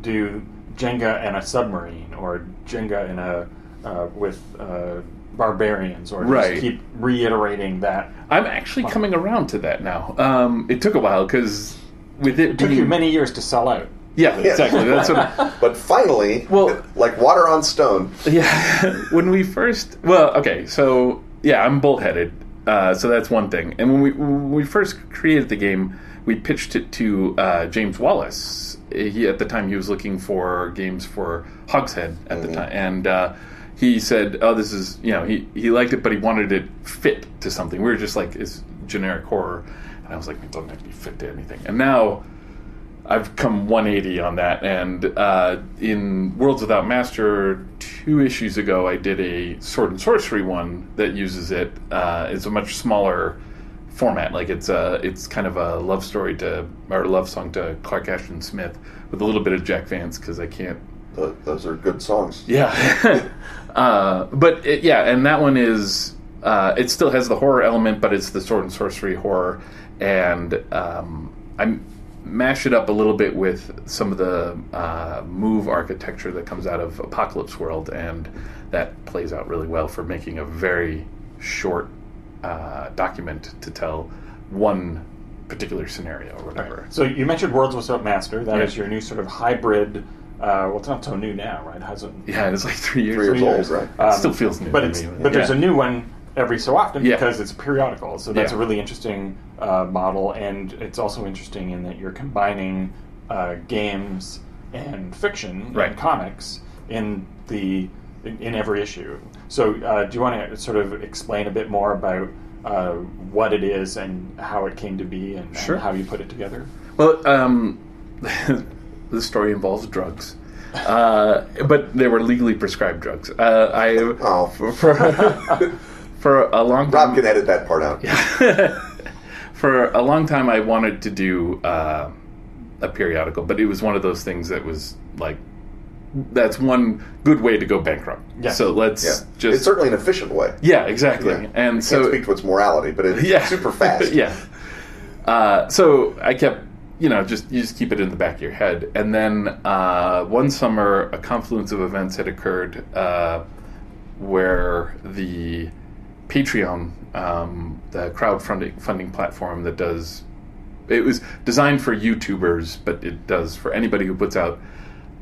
S4: do Jenga and a submarine, or Jenga in a uh, with uh, barbarians, or just
S3: Right.
S4: keep reiterating that?
S3: I'm actually coming around to that now. Um, it took a while because with it,
S4: It took
S3: being,
S4: you many years to sell out.
S3: Yeah, exactly. That's what.
S2: But finally,
S3: Well-
S2: like water on stone.
S3: Yeah, when we first, well, okay, so yeah, I'm bullheaded, uh, so that's one thing. And when we when we first created the game, we pitched it to uh, James Wallis. He at the time he was looking for games for Hogshead at the time, and uh, he said, "Oh, this is you know he he liked it, but he wanted it fit to something." We were just like, "It's generic horror," and I was like, "It doesn't have to be fit to anything." And now. I've come 180 on that, and uh, in Worlds Without Master, two issues ago, I did a sword and sorcery one that uses it. Uh, it's a much smaller format, like it's a it's kind of a love story to or love song to Clark Ashton Smith with a little bit of Jack Vance because I can't
S2: Th- Those are good songs.
S3: yeah. uh, but it, yeah, and that one is uh, it still has the horror element, but it's the sword and sorcery horror, and um, I'm mash it up a little bit with some of the uh, move architecture that comes out of Apocalypse World, and that plays out really well for making a very short uh, document to tell one particular scenario or whatever.
S4: So you mentioned Worlds Without Master. That is
S3: Yeah.
S4: your new sort of hybrid. Uh, well, it's not so new now, right? Has it?
S3: Yeah, it's like three years.
S2: Three years old,
S4: years.
S2: right?
S3: It still feels new
S4: But
S3: to
S4: it's
S3: me,
S4: but there's
S3: yeah.
S4: a new one every so often
S3: Yeah.
S4: because it's periodical. So that's
S3: Yeah.
S4: a really interesting uh, model, and it's also interesting in that you're combining uh, games and fiction
S3: Right.
S4: and comics in the in, in every issue. So uh, do you want to sort of explain a bit more about uh, what it is and how it came to be and, and how you put it together?
S3: Well, um, the story involves drugs, uh, but they were legally prescribed drugs. Uh, I
S2: Oh.
S3: for, for, for a long time.
S2: Rob can edit that part out.
S3: for a long time, I wanted to do uh, a periodical, but it was one of those things that was like, that's one good way to go bankrupt.
S4: Yeah.
S3: So let's
S2: Yeah.
S3: just
S2: it's certainly an efficient way.
S3: yeah, exactly.
S2: Yeah.
S3: And
S2: So,
S3: so
S2: Can't speak to its morality, but it's
S3: yeah,
S2: super fast.
S3: yeah. Uh, so I kept, you know, just you just keep it in the back of your head, and then uh, one summer, a confluence of events had occurred uh, where the Patreon, um, the crowdfunding funding platform that does, it was designed for YouTubers, but it does for anybody who puts out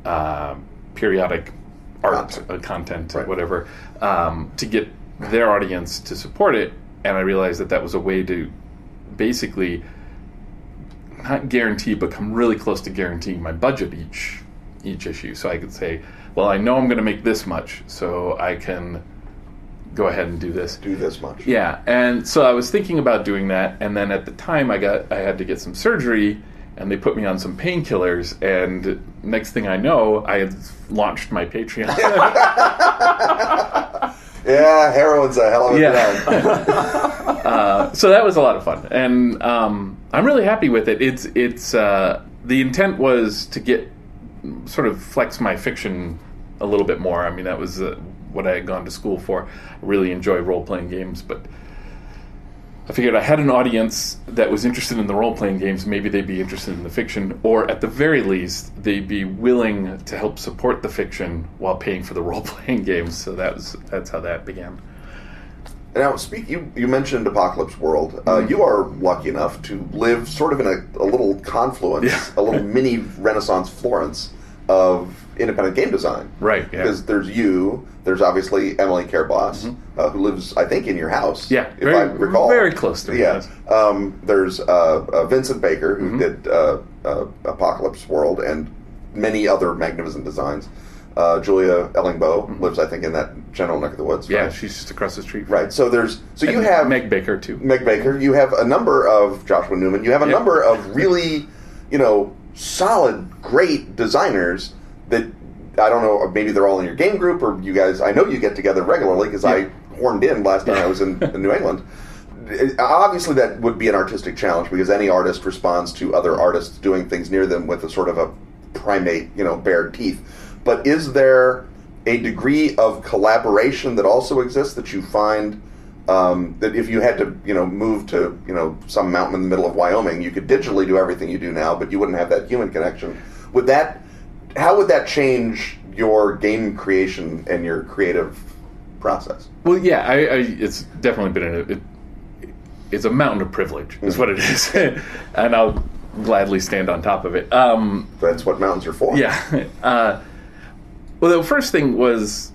S3: uh, periodic art
S2: Content.
S3: uh, content,
S2: Right.
S3: whatever, um, to get their audience to support it. And I realized that that was a way to basically not guarantee, but come really close to guaranteeing my budget each each issue. So I could say, well, I know I'm going to make this much, so I can go ahead and do this.
S2: Do this much.
S3: Yeah, and so I was thinking about doing that, and then at the time I got I had to get some surgery, and they put me on some painkillers, and next thing I know, I had launched my Patreon.
S2: Yeah, heroin's a hell of a
S3: Yeah.
S2: drug.
S3: uh, so that was a lot of fun, and um, I'm really happy with it. It's it's uh, the intent was to get sort of flex my fiction a little bit more. I mean, that was uh, what I had gone to school for. I really enjoy role playing games, but I figured I had an audience that was interested in the role playing games. Maybe they'd be interested in the fiction, or at the very least, they'd be willing to help support the fiction while paying for the role playing games. So that was that's how that began.
S2: Now, speak. You you mentioned Apocalypse World. Uh,
S3: Mm-hmm.
S2: You are lucky enough to live sort of in a, a little confluence,
S3: Yeah.
S2: a little mini Renaissance Florence of independent game design.
S3: Right, yeah.
S2: Because there's you. There's obviously Emily Care Boss, uh, who lives, I think, in your house.
S3: Mm-hmm. Yeah,
S2: if
S3: very-
S2: I recall.
S3: very close to me,
S2: Yeah.
S3: yes. Mm-hmm.
S2: Um, there's uh, uh, Vincent Baker, who did uh, uh, Apocalypse World and many other magnificent designs. Uh, Julia Ellingboe lives, I think, in that general neck of the woods.
S3: Mm-hmm. Yeah,
S2: right?
S3: she's just across the street.
S2: Right. So there's so you have
S3: Meg Baker too.
S2: Meg Baker. You have a number of Joshua Newman. You have a
S3: Yeah.
S2: number of really, you know, solid, great designers that I don't know. Maybe they're all in your game group, or you guys. I know you get together regularly because I horned in last time I was in, in New England. It- obviously, that would be an artistic challenge because any artist responds to other artists doing things near them with a sort of a primate, you know, bared teeth. But is there a degree of collaboration that also exists that you find um, that if you had to, you know, move to, you know, some mountain in the middle of Wyoming, you could digitally do everything you do now, but you wouldn't have that human connection. Would that? How would that change your game creation and your creative process?
S3: Well, yeah, I, I, it's definitely been a, it, it's a mountain of privilege, is what it is, and I'll gladly stand on top of it. Um,
S2: That's what mountains are for.
S3: yeah. Uh, well, the first thing was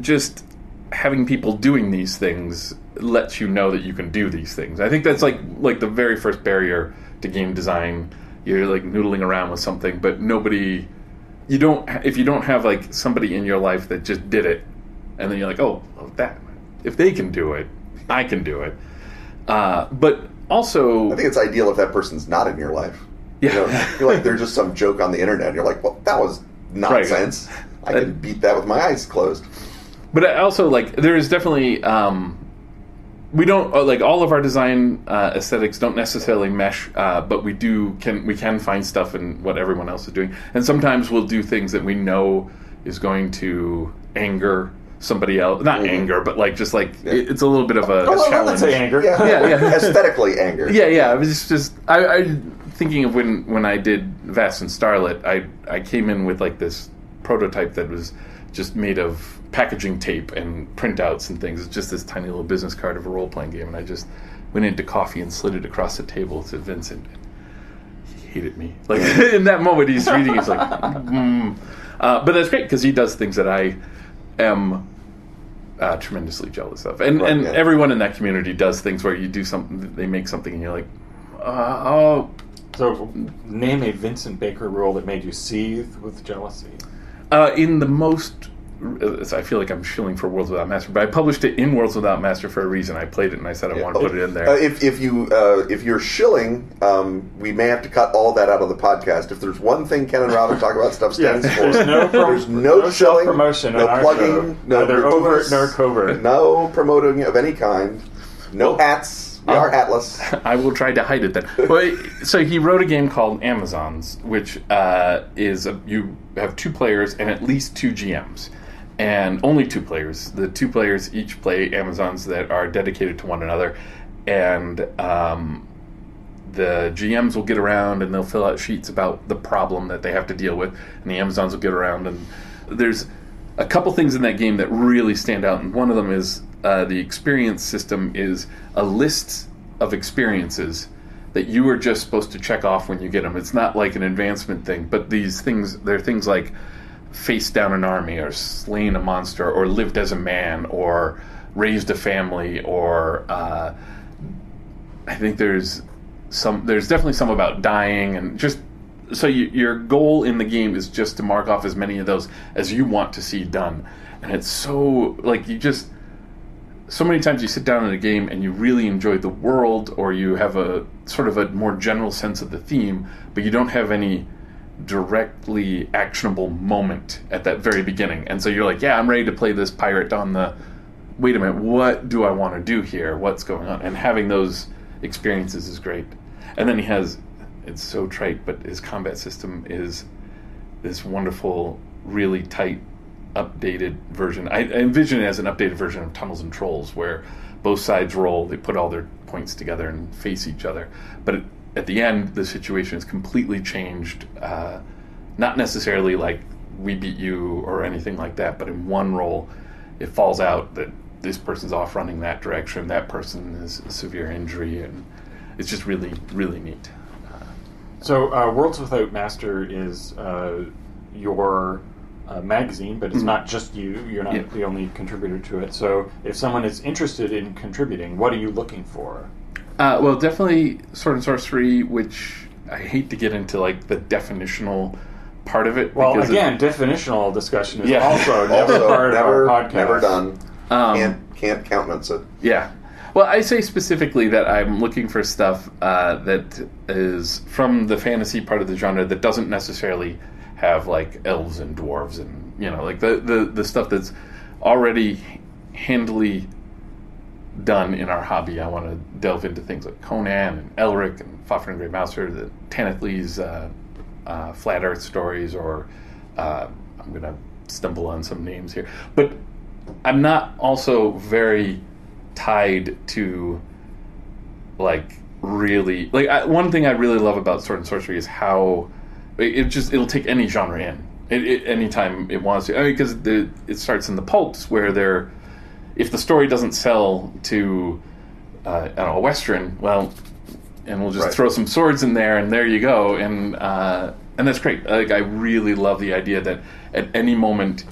S3: just having people doing these things lets you know that you can do these things. I think that's like like the very first barrier to game design. You're like noodling around with something, but nobody. You don't if you don't have like somebody in your life that just did it, and then you're like, oh, that if they can do it, I can do it. Uh, but also,
S2: I think it's ideal if that person's not in your life.
S3: Yeah.
S2: You know, you're like, there's just some joke on the internet. You're like, well, that was nonsense. I can beat that with my eyes closed.
S3: But also like there is definitely um, we don't uh, like all of our design uh, aesthetics don't necessarily mesh, uh, but we do can we can find stuff in what everyone else is doing, and sometimes we'll do things that we know is going to anger somebody else. Not anger, but like just like it- it's a little bit of a,
S4: Oh, well,
S3: challenge.
S4: let's say anger.
S2: Yeah,
S3: Yeah, yeah.
S2: Aesthetically anger.
S3: Yeah, yeah. It was just, just I, I thinking of when when I did Vast and Starlit, I I came in with like this prototype that was just made of packaging tape and printouts and things. It's just this tiny little business card of a role playing game, and I just went into coffee and slid it across the table to Vincent. He hated me. Like in that moment, he's reading. He's like, mm. uh, but that's great because he does things that I am uh, tremendously jealous of, and
S2: Right,
S3: and
S2: yeah.
S3: everyone in that community does things where you do something, they make something, and you're like, uh, oh,
S4: So, name a Vincent Baker rule that made you seethe with jealousy.
S3: Uh, in the most, I feel like I'm shilling for Worlds Without Master, but I published it in Worlds Without Master for a reason. I played it and I said I want to put it in there.
S2: Uh, if if you uh, if you're shilling, um, we may have to cut all that out of the podcast. If there's one thing Ken and Robin talk about stuff stands
S4: Yes,
S2: for,
S4: there's no prom-
S2: there's no,
S4: no
S2: shilling,
S4: self-promotion
S2: no
S4: on
S2: plugging, no
S4: Neither
S2: gratuitous,
S4: overt nor covert.
S2: no promoting of any kind, no hats. We are hatless.
S3: I will try to hide it then. Well, so he wrote a game called Amazons, which uh, is a, you have two players and at least two GMs, and only two players. The two players each play Amazons that are dedicated to one another, and um, the GMs will get around and they'll fill out sheets about the problem that they have to deal with, and the Amazons will get around and there's a couple things in that game that really stand out, and one of them is uh, the experience system is a list of experiences that you are just supposed to check off when you get them. It's not like an advancement thing, but these things they're things like faced down an army or slain a monster or lived as a man or raised a family or uh, I think there's some there's definitely some about dying and just so you, your goal in the game is just to mark off as many of those as you want to see done. And it's so like you just so many times you sit down in a game and you really enjoy the world or you have a sort of a more general sense of the theme but you don't have any directly actionable moment at that very beginning. And so you're like yeah i'm ready to play this pirate on the wait a minute what do i want to do here? What's going on? And having those experiences is great. And then he has it's so trite but his combat system is this wonderful really tight updated version. I, I envision it as an updated version of tunnels and trolls where both sides roll they put all their points together and face each other. But it, at the end the situation is completely changed uh, not necessarily like we beat you or anything like that but in one roll it falls out that this person's off running that direction that person is a severe injury and it's just really really neat
S4: So, uh, Worlds Without Master is uh, your uh, magazine, but it's not just you. You're not
S3: Yeah.
S4: the only contributor to it. So, if someone is interested in contributing, what are you looking for?
S3: Uh, well, definitely sword and sorcery, which I hate to get into like the definitional part of it.
S4: Well,
S3: because it-
S4: again, definitional discussion is
S3: Yeah.
S4: also never
S2: Also,
S4: part
S2: never,
S4: of our podcast.
S2: never done.
S3: Um,
S2: can't can't countenance it.
S3: yeah. Well, I say specifically that I'm looking for stuff uh, that is from the fantasy part of the genre that doesn't necessarily have like elves and dwarves and you know like the the, the stuff that's already handily done in our hobby. I want to delve into things like Conan and Elric and Fafhrd and Grey Mouser, the Tanith Lee's uh, uh, Flat Earth stories, or uh, I'm going to stumble on some names here. But I'm not also very tied to like really like I, one thing I really love about Sword and Sorcery is how it, it just it'll take any genre in it, it, anytime it wants to. I mean, because it starts in the pulps where they're if the story doesn't sell to uh, know, a western, well, and we'll just
S2: Right.
S3: throw some swords in there, and there you go, and uh, and that's great. Like I really love the idea that at any moment,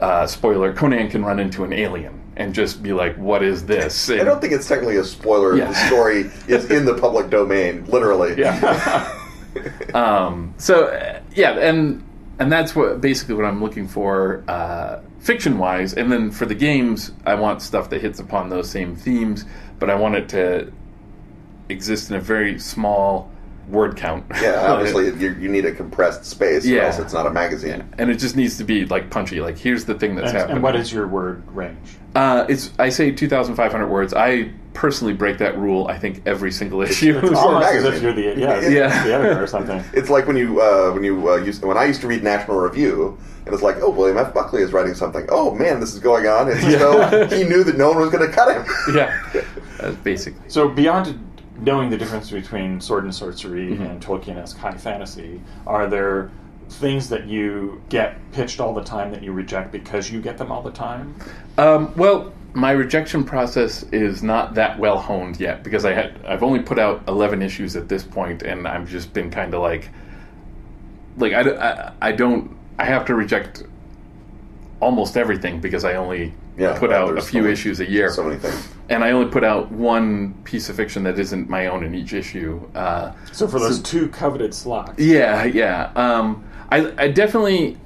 S3: uh, spoiler, Conan can run into an alien and just be like, "What is this?"
S2: I don't think it's technically a spoiler.
S3: Yeah.
S2: The story is in the public domain, literally.
S3: Yeah. um, so uh, yeah, and and that's what basically what I'm looking for, uh, fiction wise. And then for the games, I want stuff that hits upon those same themes, but I want it to exist in a very small word count.
S2: Yeah, obviously you, you need a compressed space, or
S3: Yeah.
S2: else it's not a magazine.
S3: and it just needs to be like punchy. Like here's the thing that's
S4: And,
S3: happening.
S4: and what is your word range?
S3: Uh, it's I say 2,500 words. I personally break that rule. I think every single issue.
S4: It's almost as if you're the yeah,
S3: Yeah.
S4: the editor or something.
S2: It's like when you uh, when you uh, used when I used to read National Review, and it's like, oh, William F. Buckley is writing something. Oh man, this is going on. It's as though he knew that no one was going to cut him.
S3: yeah, that's basically.
S4: So beyond knowing the difference between sword and sorcery and Tolkien-esque high fantasy, are there things that you get pitched all the time that you reject because you get them all the time?
S3: Um, well, my rejection process is not that well honed yet because I had I've only put out eleven issues at this point, and I've just been kind of like, like I, I, I don't I have to reject almost everything because I only
S2: Yeah,
S3: put
S2: right,
S3: out a few
S2: so
S3: issues a year,
S2: So many things.
S3: and I only put out one piece of fiction that isn't my own in each issue. Uh,
S4: So for those two coveted slots,
S3: yeah, yeah. Um, I, I definitely,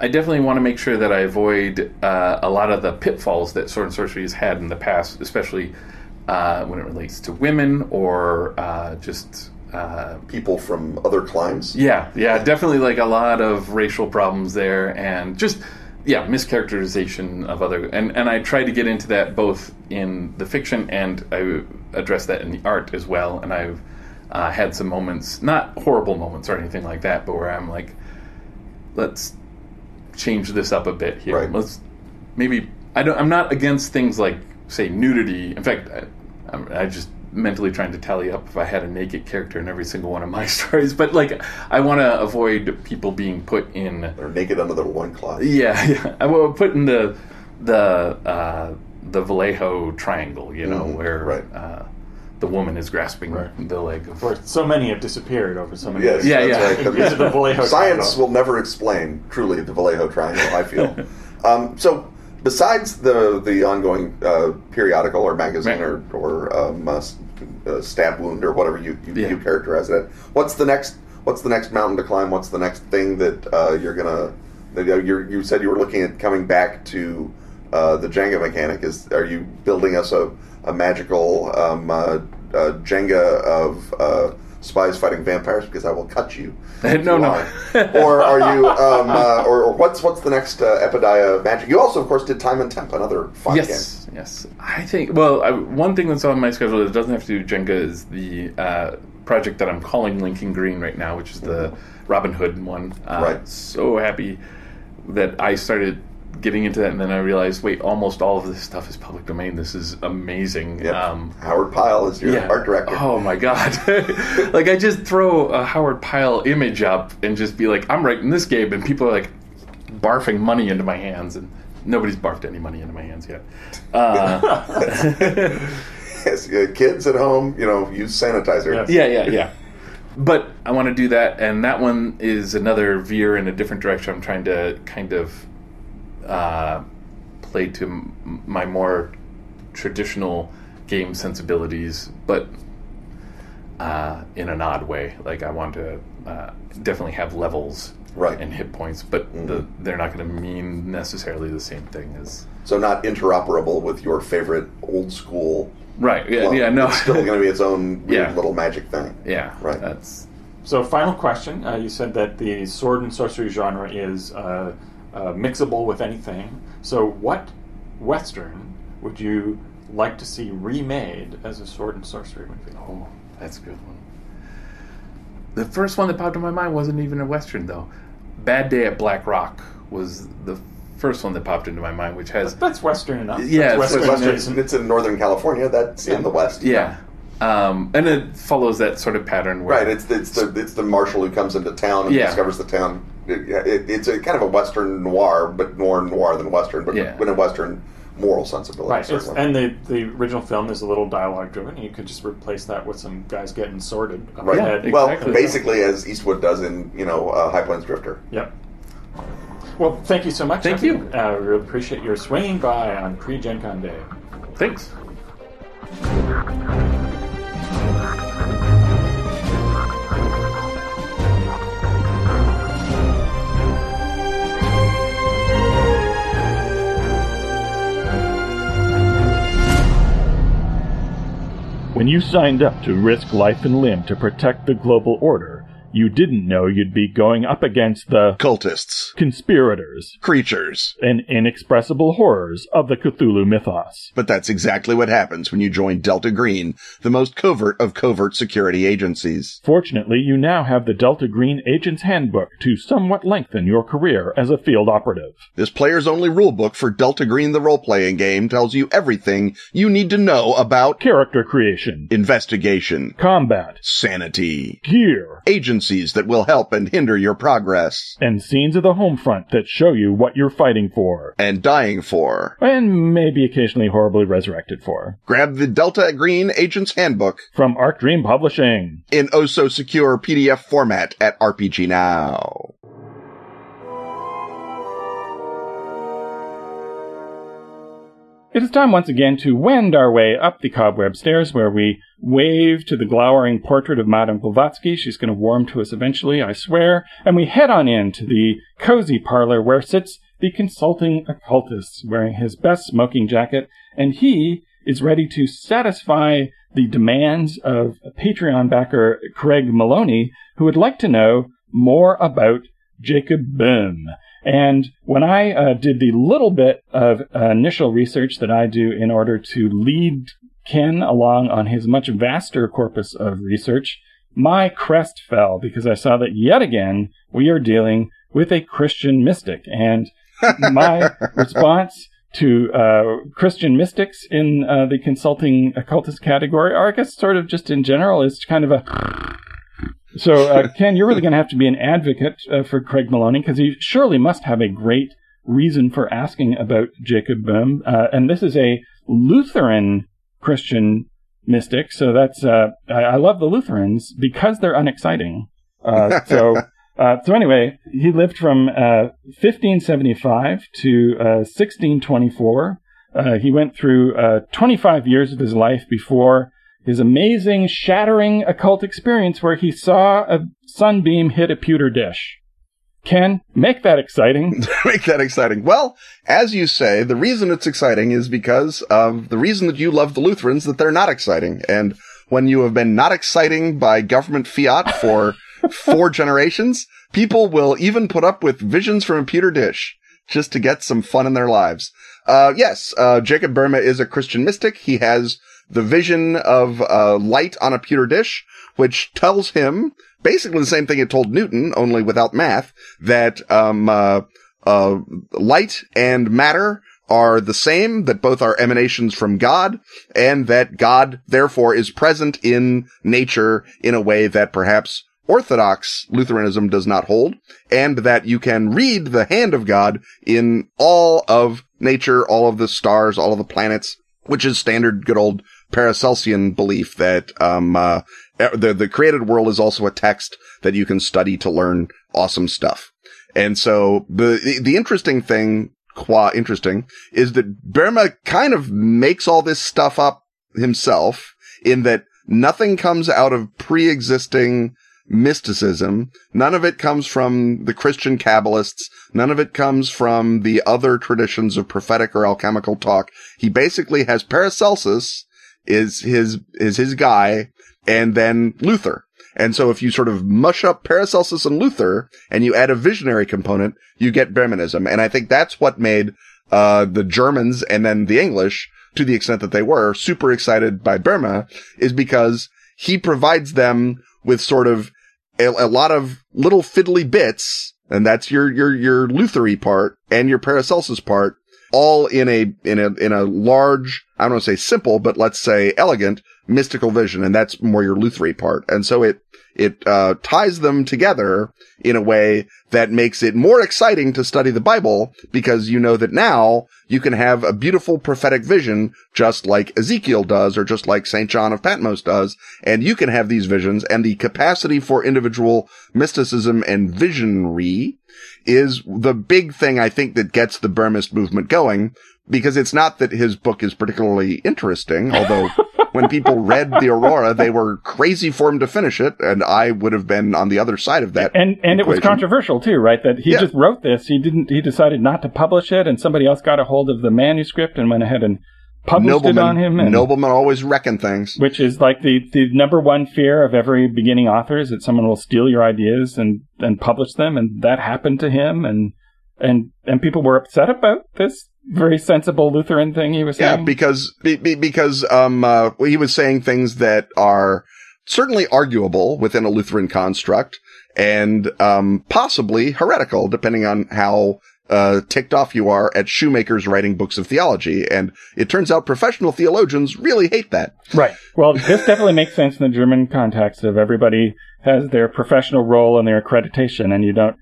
S3: I definitely want to make sure that I avoid uh, a lot of the pitfalls that sword and sorcery has had in the past, especially uh, when it relates to women or uh, just. Uh,
S2: People from other climes.
S3: yeah, yeah, definitely like a lot of racial problems there, and just yeah, mischaracterization of other. And and I try to get into that both in the fiction and I address that in the art as well. And I've uh, had some moments, not horrible moments or anything like that, but where I'm like, let's change this up a bit here.
S2: Right.
S3: Let's maybe I don't. I'm not against things like say nudity. In fact, I, I just mentally trying to tally up if I had a naked character in every single one of my stories. But like, I want to avoid people being put in.
S2: They're naked under their loincloth.
S3: Yeah, yeah. I will put in the the uh, the Vallejo triangle. You know,
S2: Mhm,
S3: where
S2: right.
S3: uh, the woman is grasping
S4: Right.
S3: the leg of.
S4: where so many have disappeared over so many
S2: Yes,
S3: Yeah, yeah.
S2: right.
S4: Into the Vallejo
S2: Science
S4: triangle.
S2: will never explain truly the Vallejo Triangle. I feel. um, so, besides the the ongoing uh, periodical or magazine or or um, uh, uh, stab wound or whatever you you,
S3: Yeah.
S2: you characterize it, what's the next what's the next mountain to climb? What's the next thing that uh, you're gonna? You're, you said you were looking at coming back to uh, the Jenga mechanic. Is are you building us a a magical um, uh, uh, Jenga of uh, spies fighting vampires? Because I will cut you.
S3: No, no.
S2: or are you? Um, uh, or, or what's what's the next uh, Epidiah magic? You also, of course, did Time and Temp, another fun game.
S3: Yes, yes. I think. Well, I, one thing that's on my schedule that doesn't have to do with Jenga is the uh, project that I'm calling Lincoln Green right now, which is the Robin Hood one. Uh,
S2: Right.
S3: So happy that I started getting into that, and then I realized, wait, almost all of this stuff is public domain. This is amazing.
S2: Yep.
S3: Um,
S2: Howard Pyle is your
S3: yeah.
S2: art director.
S3: Oh my god! like I just throw a Howard Pyle image up and just be like, I'm writing this game, and people are like barfing money into my hands, and nobody's barfed any money into my hands yet. Uh,
S2: Yes, kids at home, you know, use sanitizer.
S4: Yes.
S3: yeah, yeah, yeah. But I want to do that, and that one is another veer in a different direction. I'm trying to kind of uh, play to m- my more traditional game sensibilities, but uh, in an odd way. Like I want to uh, definitely have levels
S2: Right.
S3: and hit points, but the, they're not going to mean necessarily the same thing as
S2: So not interoperable with your favorite old school.
S3: right. Yeah,
S2: well,
S3: yeah, no,
S2: It's still going to be its own weird
S3: Yeah.
S2: little magic thing.
S3: yeah,
S2: Right.
S3: That's
S4: So, final question. Uh, you said that the sword and sorcery genre is uh, mixable with anything. So, what Western would you like to see remade as a sword and sorcery movie?
S3: Oh, that's a good one. The first one that popped in my mind wasn't even a western though. Bad Day at Black Rock was the first one that popped into my mind, which has
S4: That's Western enough.
S3: Yeah,
S4: That's
S3: it's
S4: Western
S2: Western,
S4: adjacent.
S2: it's in Northern California. That's in the West.
S3: yeah, um, and it follows that sort of pattern where
S2: Right. It's it's the it's the marshal who comes into town and
S3: Yeah.
S2: discovers the town. It, it, it's a kind of a Western noir, but more noir than Western, but
S3: Yeah.
S2: in a Western moral sensibility.
S4: Right,
S2: certainly.
S4: and the the original film is a little dialogue driven. You could just replace that with some guys getting sorted. up
S2: Right.
S4: ahead.
S2: Well,
S3: exactly.
S2: basically, as Eastwood does in you know uh, High Plains Drifter.
S4: Yep. Well, thank you so much.
S3: Thank
S4: Evan.
S3: you.
S4: Uh, we really appreciate your swinging by on pre Gen Con Day.
S3: thanks.
S1: When you signed up to risk life and limb to protect the global order, you didn't know you'd be going up against the
S2: Cultists,
S1: conspirators
S2: creatures.
S1: and inexpressible horrors of the Cthulhu mythos.
S2: But that's exactly what happens when you join Delta Green, the most covert of covert security agencies.
S1: Fortunately, you now have the Delta Green Agent's Handbook to somewhat lengthen your career as a field operative.
S2: This player's only rulebook for Delta Green the role-playing game tells you everything you need to know about
S1: Character creation,
S2: investigation,
S1: combat,
S2: sanity,
S1: gear,
S2: that will help and hinder your progress,
S1: and scenes of the home front that show you what you're fighting for.
S2: and dying for.
S1: And maybe occasionally horribly resurrected for.
S2: Grab the Delta Green Agent's Handbook
S1: From Arc Dream Publishing.
S2: in oh so secure PDF format at RPG Now.
S1: It is time once again to wend our way up the cobweb stairs where we wave to the glowering portrait of Madame Blavatsky. She's going to warm to us eventually, I swear. And we head on in to the cozy parlor where sits the consulting occultist wearing his best smoking jacket. And he is ready to satisfy the demands of Patreon backer Craig Maloney, who would like to know more about Jacob Boehme. And when I uh, did the little bit of uh, initial research that I do in order to lead Ken along on his much vaster corpus of research, my crest fell because I saw that yet again we are dealing with a Christian mystic. And my response to uh, Christian mystics in uh, the consulting occultist category, or I guess sort of just in general, is kind of a so, uh, Ken, you're really going to have to be an advocate uh, for Craig Maloney because he surely must have a great reason for asking about Jacob Boehme. Uh, and this is a Lutheran Christian mystic, so that's uh, I, I love the Lutherans because they're unexciting. Uh, so. Uh, so anyway, he lived from uh, 1575 to uh, 1624. Uh, he went through uh, 25 years of his life before his amazing, shattering occult experience where he saw a sunbeam hit a pewter dish. Ken, make that exciting.
S2: Make that exciting. Well, as you say, the reason it's exciting is because of the reason that you love the Lutherans, that they're not exciting. And when you have been not exciting by government fiat for four generations, people will even put up with visions from a pewter dish just to get some fun in their lives. Uh, yes, uh, Jacob Boehme is a Christian mystic. He has the vision of uh, light on a pewter dish, which tells him basically the same thing it told Newton, only without math, that um, uh, uh, light and matter are the same, that both are emanations from God, and that God therefore is present in nature in a way that perhaps Orthodox Lutheranism does not hold, and that you can read the hand of God in all of nature, all of the stars, all of the planets, which is standard good old Paracelsian belief that um, uh, the the created world is also a text that you can study to learn awesome stuff. And so the the interesting thing, qua interesting, is that Boehme kind of makes all this stuff up himself in that nothing comes out of pre-existing mysticism. None of it comes from the Christian Kabbalists. None of it comes from the other traditions of prophetic or alchemical talk. He basically has Paracelsus is his, is his guy and then Luther. And so if you sort of mush up Paracelsus and Luther and you add a visionary component, you get Brahmanism. And I think that's what made, uh, the Germans and then the English, to the extent that they were, super excited by Boehme is because he provides them with sort of a, a lot of little fiddly bits. And that's your, your, your Luthery part and your Paracelsus part all in a, in a, in a large, I don't want to say simple, but let's say elegant mystical vision. And that's more your Luthery part. And so it, it, uh, ties them together in a way that makes it more exciting to study the Bible because you know that now you can have a beautiful prophetic vision just like Ezekiel does or just like St. John of Patmos does. And you can have these visions and the capacity for individual mysticism and visionary is the big thing I think that gets the Boehmist movement going because it's not that his book is particularly interesting, although when people read the Aurora, they were crazy for him to finish it, and I would have been on the other side of that.
S1: And and it was controversial too, right? That he
S2: Yeah.
S1: just wrote this. He didn't. He decided not to publish it, and somebody else got a hold of the manuscript and went ahead and published
S2: noblemen,
S1: it on him. And,
S2: noblemen always reckon things.
S1: which is like the, the number one fear of every beginning author is that someone will steal your ideas and, and publish them. And that happened to him. And, and, and people were upset about this very sensible Lutheran thing he was saying.
S2: Yeah,
S1: saying.
S2: because be, be, because um uh, he was saying things that are certainly arguable within a Lutheran construct and um possibly heretical, depending on how uh, ticked off you are at shoemakers writing books of theology. And it turns out professional theologians really hate that.
S1: Right. Well, this definitely makes sense in the German context of everybody has their professional role and their accreditation, and you don't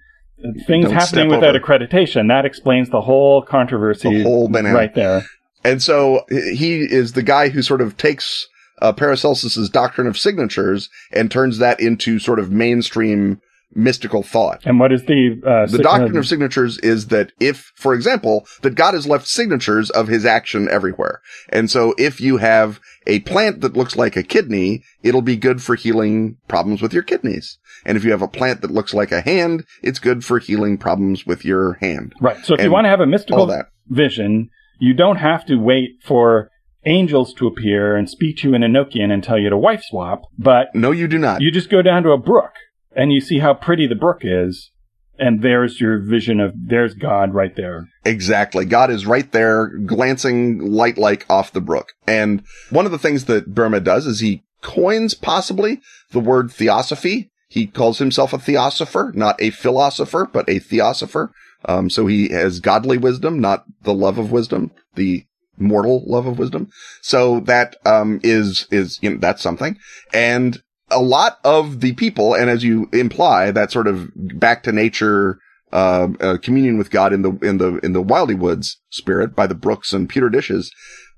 S1: things
S2: Don't
S1: happening without
S2: over.
S1: accreditation. That explains the whole controversy
S2: The whole banana.
S1: right there.
S2: And so he is the guy who sort of takes uh, Paracelsus's doctrine of signatures and turns that into sort of mainstream mystical thought.
S1: And what is the uh,
S2: The
S1: sig-
S2: doctrine
S1: uh,
S2: of signatures is that if, for example, that God has left signatures of his action everywhere. And so if you have a plant that looks like a kidney, it'll be good for healing problems with your kidneys. And if you have a plant that looks like a hand, it's good for healing problems with your hand.
S1: right? So if you want to have a mystical vision, you don't have to wait for angels to appear and speak to you in Enochian and tell you to wife swap, but
S2: No, you do not.
S1: you just go down to a brook and you see how pretty the brook is, and there's your vision of there's God right there.
S2: Exactly. God is right there, glancing light like off the brook. And one of the things that Boehme does is he coins possibly the word theosophy. He calls himself a theosopher, not a philosopher, but a theosopher. Um, so he has godly wisdom, not the love of wisdom, the mortal love of wisdom. So that, um, is, is, you know, that's something. And a lot of the people, and as you imply, that sort of back to nature, uh, uh, communion with God in the in the in the Wildy Woods spirit by the brooks and pewter dishes,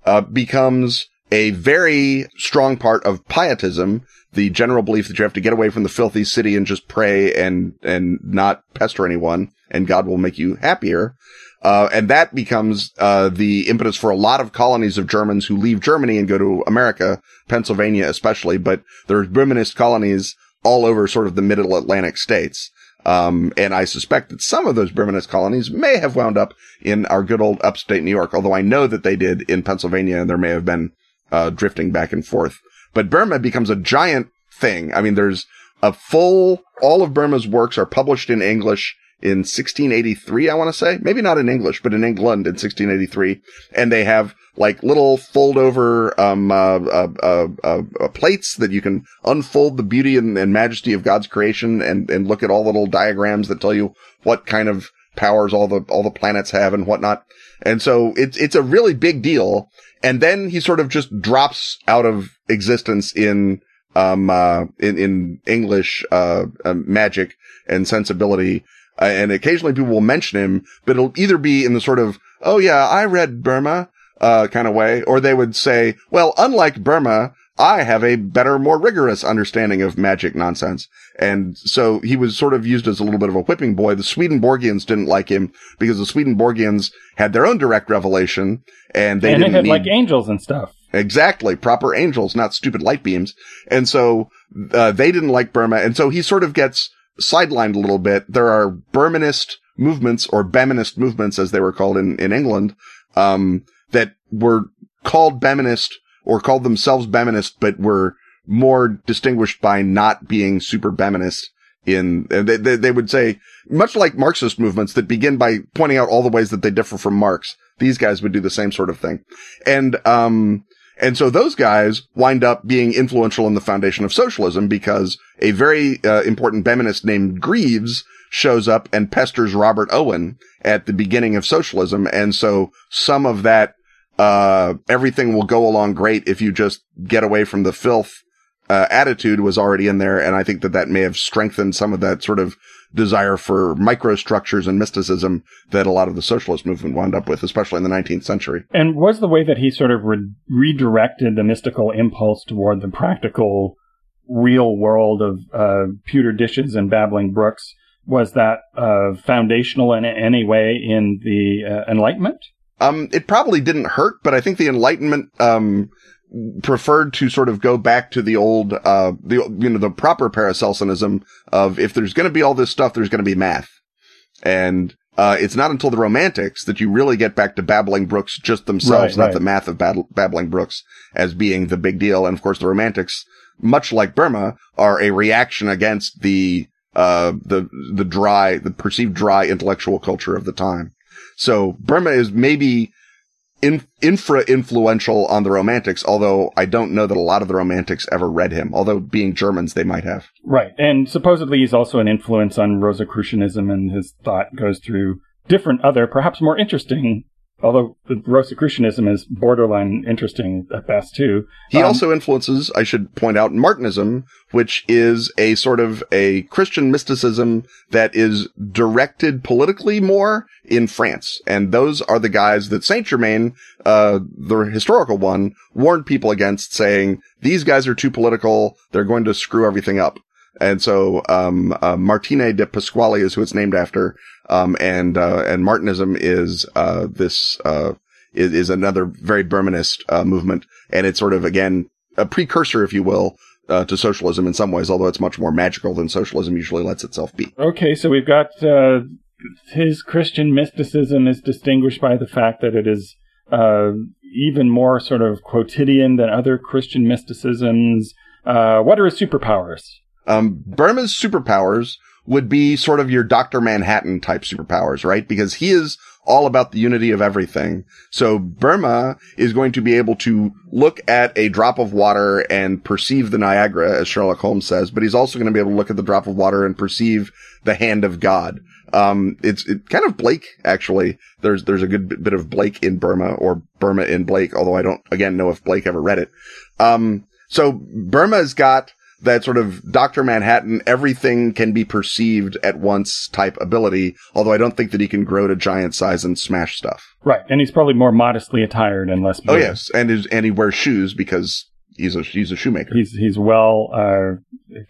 S2: uh, becomes a very strong part of pietism. The general belief that you have to get away from the filthy city and just pray and and not pester anyone, and God will make you happier. Uh, and that becomes uh, the impetus for a lot of colonies of Germans who leave Germany and go to America, Pennsylvania especially. But there's Boehmenist colonies all over sort of the middle Atlantic states. Um, and I suspect that some of those Boehmenist colonies may have wound up in our good old upstate New York, although I know that they did in Pennsylvania and there may have been, uh, drifting back and forth. But Boehme becomes a giant thing. I mean, there's a full, all of Boehme's works are published in English in 1683, I want to say. Maybe not in English, but in England in 1683. And they have like little fold over, um, uh, uh, uh, uh, uh, plates that you can unfold the beauty and, and majesty of God's creation and, and look at all the little diagrams that tell you what kind of powers all the, all the planets have and whatnot. And so it's, it's a really big deal. And then he sort of just drops out of existence in, um, uh, in, in English, uh, uh, magic and sensibility. Uh, and occasionally people will mention him, but it'll either be in the sort of, oh yeah, I read Boehme, uh, kind of way, or they would say, well, unlike Boehme, I have a better, more rigorous understanding of magic nonsense. And so he was sort of used as a little bit of a whipping boy. The Swedenborgians didn't like him because the Swedenborgians had their own direct revelation and they
S1: and
S2: didn't
S1: had
S2: need
S1: like angels and stuff.
S2: Exactly. Proper angels, not stupid light beams. And so, uh, they didn't like Boehme. And so he sort of gets sidelined a little bit. There are Boehmenist movements or Behmenist movements, as they were called in, in England, um, that were called Behmenist or called themselves Behmenist, but were more distinguished by not being super Behmenist in, they, they, they would say, much like Marxist movements that begin by pointing out all the ways that they differ from Marx. These guys would do the same sort of thing. And, um, and so those guys wind up being influential in the foundation of socialism because a very uh, important Behmenist named Greaves shows up and pesters Robert Owen at the beginning of socialism. And so some of that, uh, everything will go along great if you just get away from the filth, uh, attitude was already in there. And I think that that may have strengthened some of that sort of desire for microstructures and mysticism that a lot of the socialist movement wound up with, especially in the 19th century.
S1: And was the way that he sort of re- redirected the mystical impulse toward the practical, real world of uh, pewter dishes and babbling brooks? Was that uh, foundational in any way in the uh, Enlightenment?
S2: Um, it probably didn't hurt, but I think the Enlightenment, um, preferred to sort of go back to the old, uh, the, you know, the proper Paracelsianism of if there's going to be all this stuff, there's going to be math. And, uh, it's not until the Romantics that you really get back to babbling brooks just themselves,
S1: Right,
S2: not
S1: right.
S2: the math of battle, babbling brooks as being the big deal. And of course, the Romantics, much like Boehme, are a reaction against the uh, the the dry, the perceived dry intellectual culture of the time. So Boehme is maybe in, infra influential on the Romantics, although I don't know that a lot of the Romantics ever read him. Although being Germans, they might have.
S1: Right. And supposedly he's also an influence on Rosicrucianism, and his thought goes through different other, perhaps more interesting, although the Rosicrucianism is borderline interesting at best, too.
S2: He
S1: Um,
S2: also influences, I should point out, Martinism, which is a sort of a Christian mysticism that is directed politically more in France. And those are the guys that Saint Germain, uh, the historical one, warned people against saying, these guys are too political. They're going to screw everything up. And so, um, uh, Martinez de Pasqually is who it's named after. Um, and, uh, and Martinism is, uh, this, uh, is, is another very Boehmenist, uh, movement. And it's sort of, again, a precursor, if you will, uh, to socialism in some ways, although it's much more magical than socialism usually lets itself be.
S1: Okay, so we've got his Christian mysticism is distinguished by the fact that it is even more sort of quotidian than other Christian mysticisms. What are his superpowers?
S2: Um, Boehme's superpowers would be sort of your Dr. Manhattan type superpowers, right? Because he is all about the unity of everything. So Boehme is going to be able to look at a drop of water and perceive the Niagara, as Sherlock Holmes says, but he's also going to be able to look at the drop of water and perceive the hand of God. Um, it's it, kind of Blake, actually. There's, there's a good bit- bit of Blake in Boehme or Boehme in Blake, although I don't, again, know if Blake ever read it. Um, so Boehme's got that sort of Dr. Manhattan, everything can be perceived at once type ability, although I don't think that he can grow to giant size and smash stuff.
S1: Right, and he's probably more modestly attired and less.
S2: Oh yes, and his, and he wears shoes because he's a he's a shoemaker.
S1: he's he's well uh,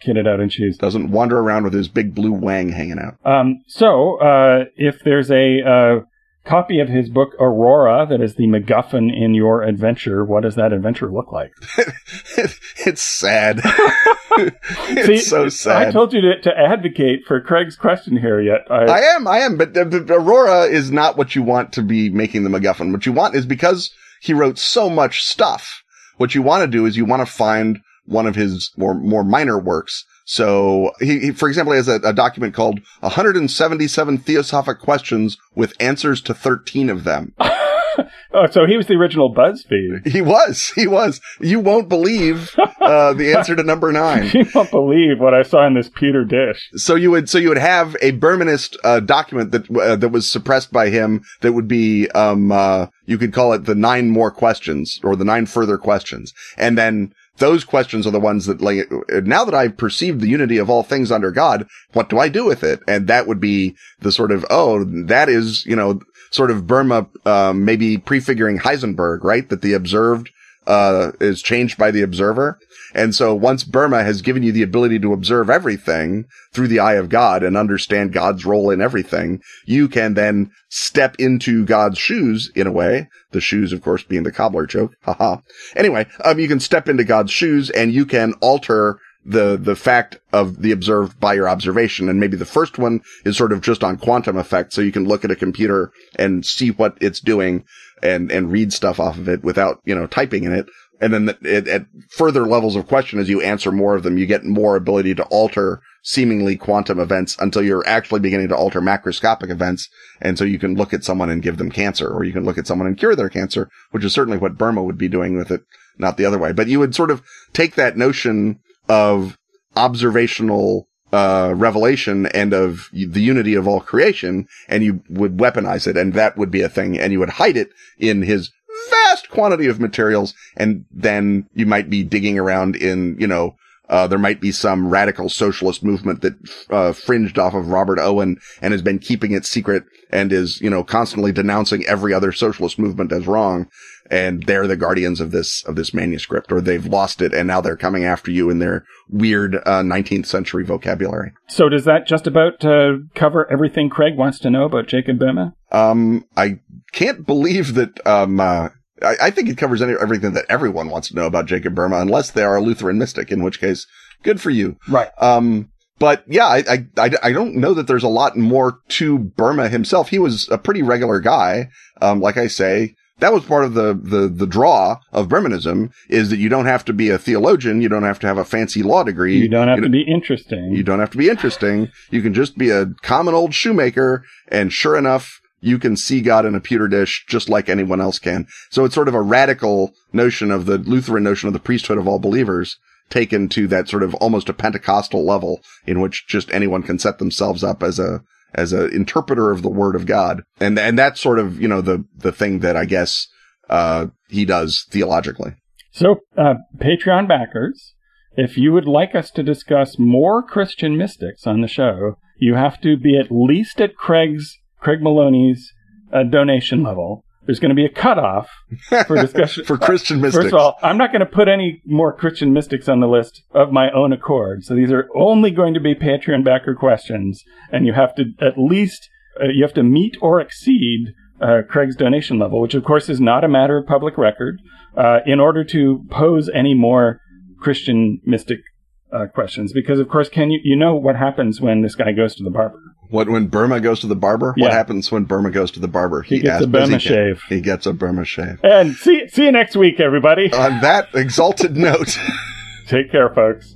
S1: kitted out in shoes.
S2: Doesn't wander around with his big blue wang hanging out.
S1: Um, so, uh, if there's a uh, copy of his book Aurora that is the MacGuffin in your adventure, what does that adventure look like?
S2: it's sad. it's
S1: See,
S2: so sad.
S1: I told you to, to advocate for Craig's question here. Yet I,
S2: I am, I am, but, but Aurora is not what you want to be making the MacGuffin. What you want is because he wrote so much stuff. What you want to do is you want to find one of his more more minor works. So he, he for example, he has a, a document called 177 Theosophic Questions with answers to 13 of them.
S1: oh, so he was the original BuzzFeed.
S2: He was, he was. You won't believe uh, the answer to number nine.
S1: You won't believe what I saw in this Peter dish.
S2: So you would, so you would have a Boehmenist uh, document that uh, that was suppressed by him. That would be, um, uh, you could call it the nine more questions or the nine further questions, and then those questions are the ones that, like, now that I've perceived the unity of all things under God, what do I do with it? And that would be the sort of, oh, that is, you know, sort of Boehme, um, maybe prefiguring Heisenberg, right? That the observed uh, is changed by the observer. And so once Boehme has given you the ability to observe everything through the eye of God and understand God's role in everything, you can then step into God's shoes in a way. The shoes, of course, being the cobbler joke. Haha. Anyway, um, you can step into God's shoes and you can alter the, the fact of the observed by your observation. And maybe the first one is sort of just on quantum effect. So you can look at a computer and see what it's doing and, and read stuff off of it without, you know, typing in it. And then at, at further levels of question, as you answer more of them, you get more ability to alter seemingly quantum events until you're actually beginning to alter macroscopic events. And so you can look at someone and give them cancer, or you can look at someone and cure their cancer, which is certainly what Boehme would be doing with it, not the other way. But you would sort of take that notion of observational uh, revelation and of the unity of all creation, and you would weaponize it, and that would be a thing, and you would hide it in his vast quantity of materials, and then you might be digging around in, you know, uh, there might be some radical socialist movement that, uh, fringed off of Robert Owen and has been keeping it secret and is, you know, constantly denouncing every other socialist movement as wrong. And they're the guardians of this, of this manuscript, or they've lost it and now they're coming after you in their weird, uh, 19th century vocabulary.
S1: So does that just about uh, cover everything Craig wants to know about Jacob Boehme?
S2: Um, I can't believe that, um, uh, I, I think it covers any, everything that everyone wants to know about Jacob Boehme, unless they are a Lutheran mystic, in which case, good for you.
S1: Right.
S2: Um, but yeah, I, I, I, don't know that there's a lot more to Boehme himself. He was a pretty regular guy. Um, like I say, that was part of the, the, the draw of Boehmenism is that you don't have to be a theologian. You don't have to have a fancy law degree.
S1: You don't have
S2: You
S1: to be interesting.
S2: You don't have to be interesting. You can just be a common old shoemaker. And sure enough, you can see God in a pewter dish just like anyone else can. So it's sort of a radical notion of the Lutheran notion of the priesthood of all believers taken to that sort of almost a Pentecostal level in which just anyone can set themselves up as a, as an interpreter of the word of God. And, and that's sort of, you know, the, the thing that I guess, uh, he does theologically.
S1: So, uh, Patreon backers, if you would like us to discuss more Christian mystics on the show, you have to be at least at Craig's, Craig Maloney's uh, donation level. There's going to be a cutoff for discussion.
S2: For Christian mystics.
S1: First of all, I'm not going to put any more Christian mystics on the list of my own accord. So these are only going to be Patreon backer questions, and you have to at least uh, you have to meet or exceed uh, Craig's donation level, which of course is not a matter of public record. Uh, in order to pose any more Christian mystic uh, questions, because of course, can you you know what happens when this guy goes to the barber?
S2: What when Boehme goes to the barber? What happens when Boehme goes to the barber?
S1: He gets
S2: as
S1: a Burma
S2: busy-
S1: shave.
S2: He gets a Burma shave.
S1: And see see you next week, everybody.
S2: On that exalted note,
S1: Take care, folks.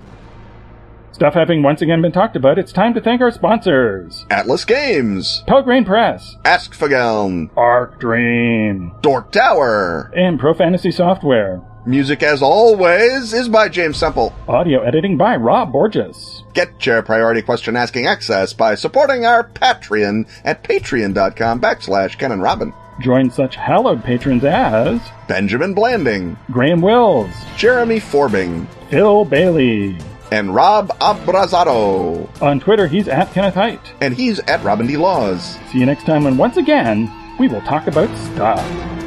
S1: Stuff having once again been talked about, it's time to thank our sponsors.
S2: Atlas Games,
S1: Pelgrane Press,
S2: Askfageln,
S1: Arc Dream,
S2: Dork Tower.
S1: and Pro Fantasy Software.
S2: Music, as always, is by James Semple.
S1: Audio editing by Rob Borges.
S2: Get your priority question asking access by supporting our Patreon at patreon.com backslash Ken and Robin.
S1: Join such hallowed patrons as
S2: Benjamin Blanding,
S1: Graham Wills,
S2: Jeremy Forbing,
S1: Phil Bailey.
S2: and Rob Abrazado.
S1: On Twitter, he's at Kenneth Hite.
S2: And he's at Robin D. Laws.
S1: See you next time when once again we will talk about stuff.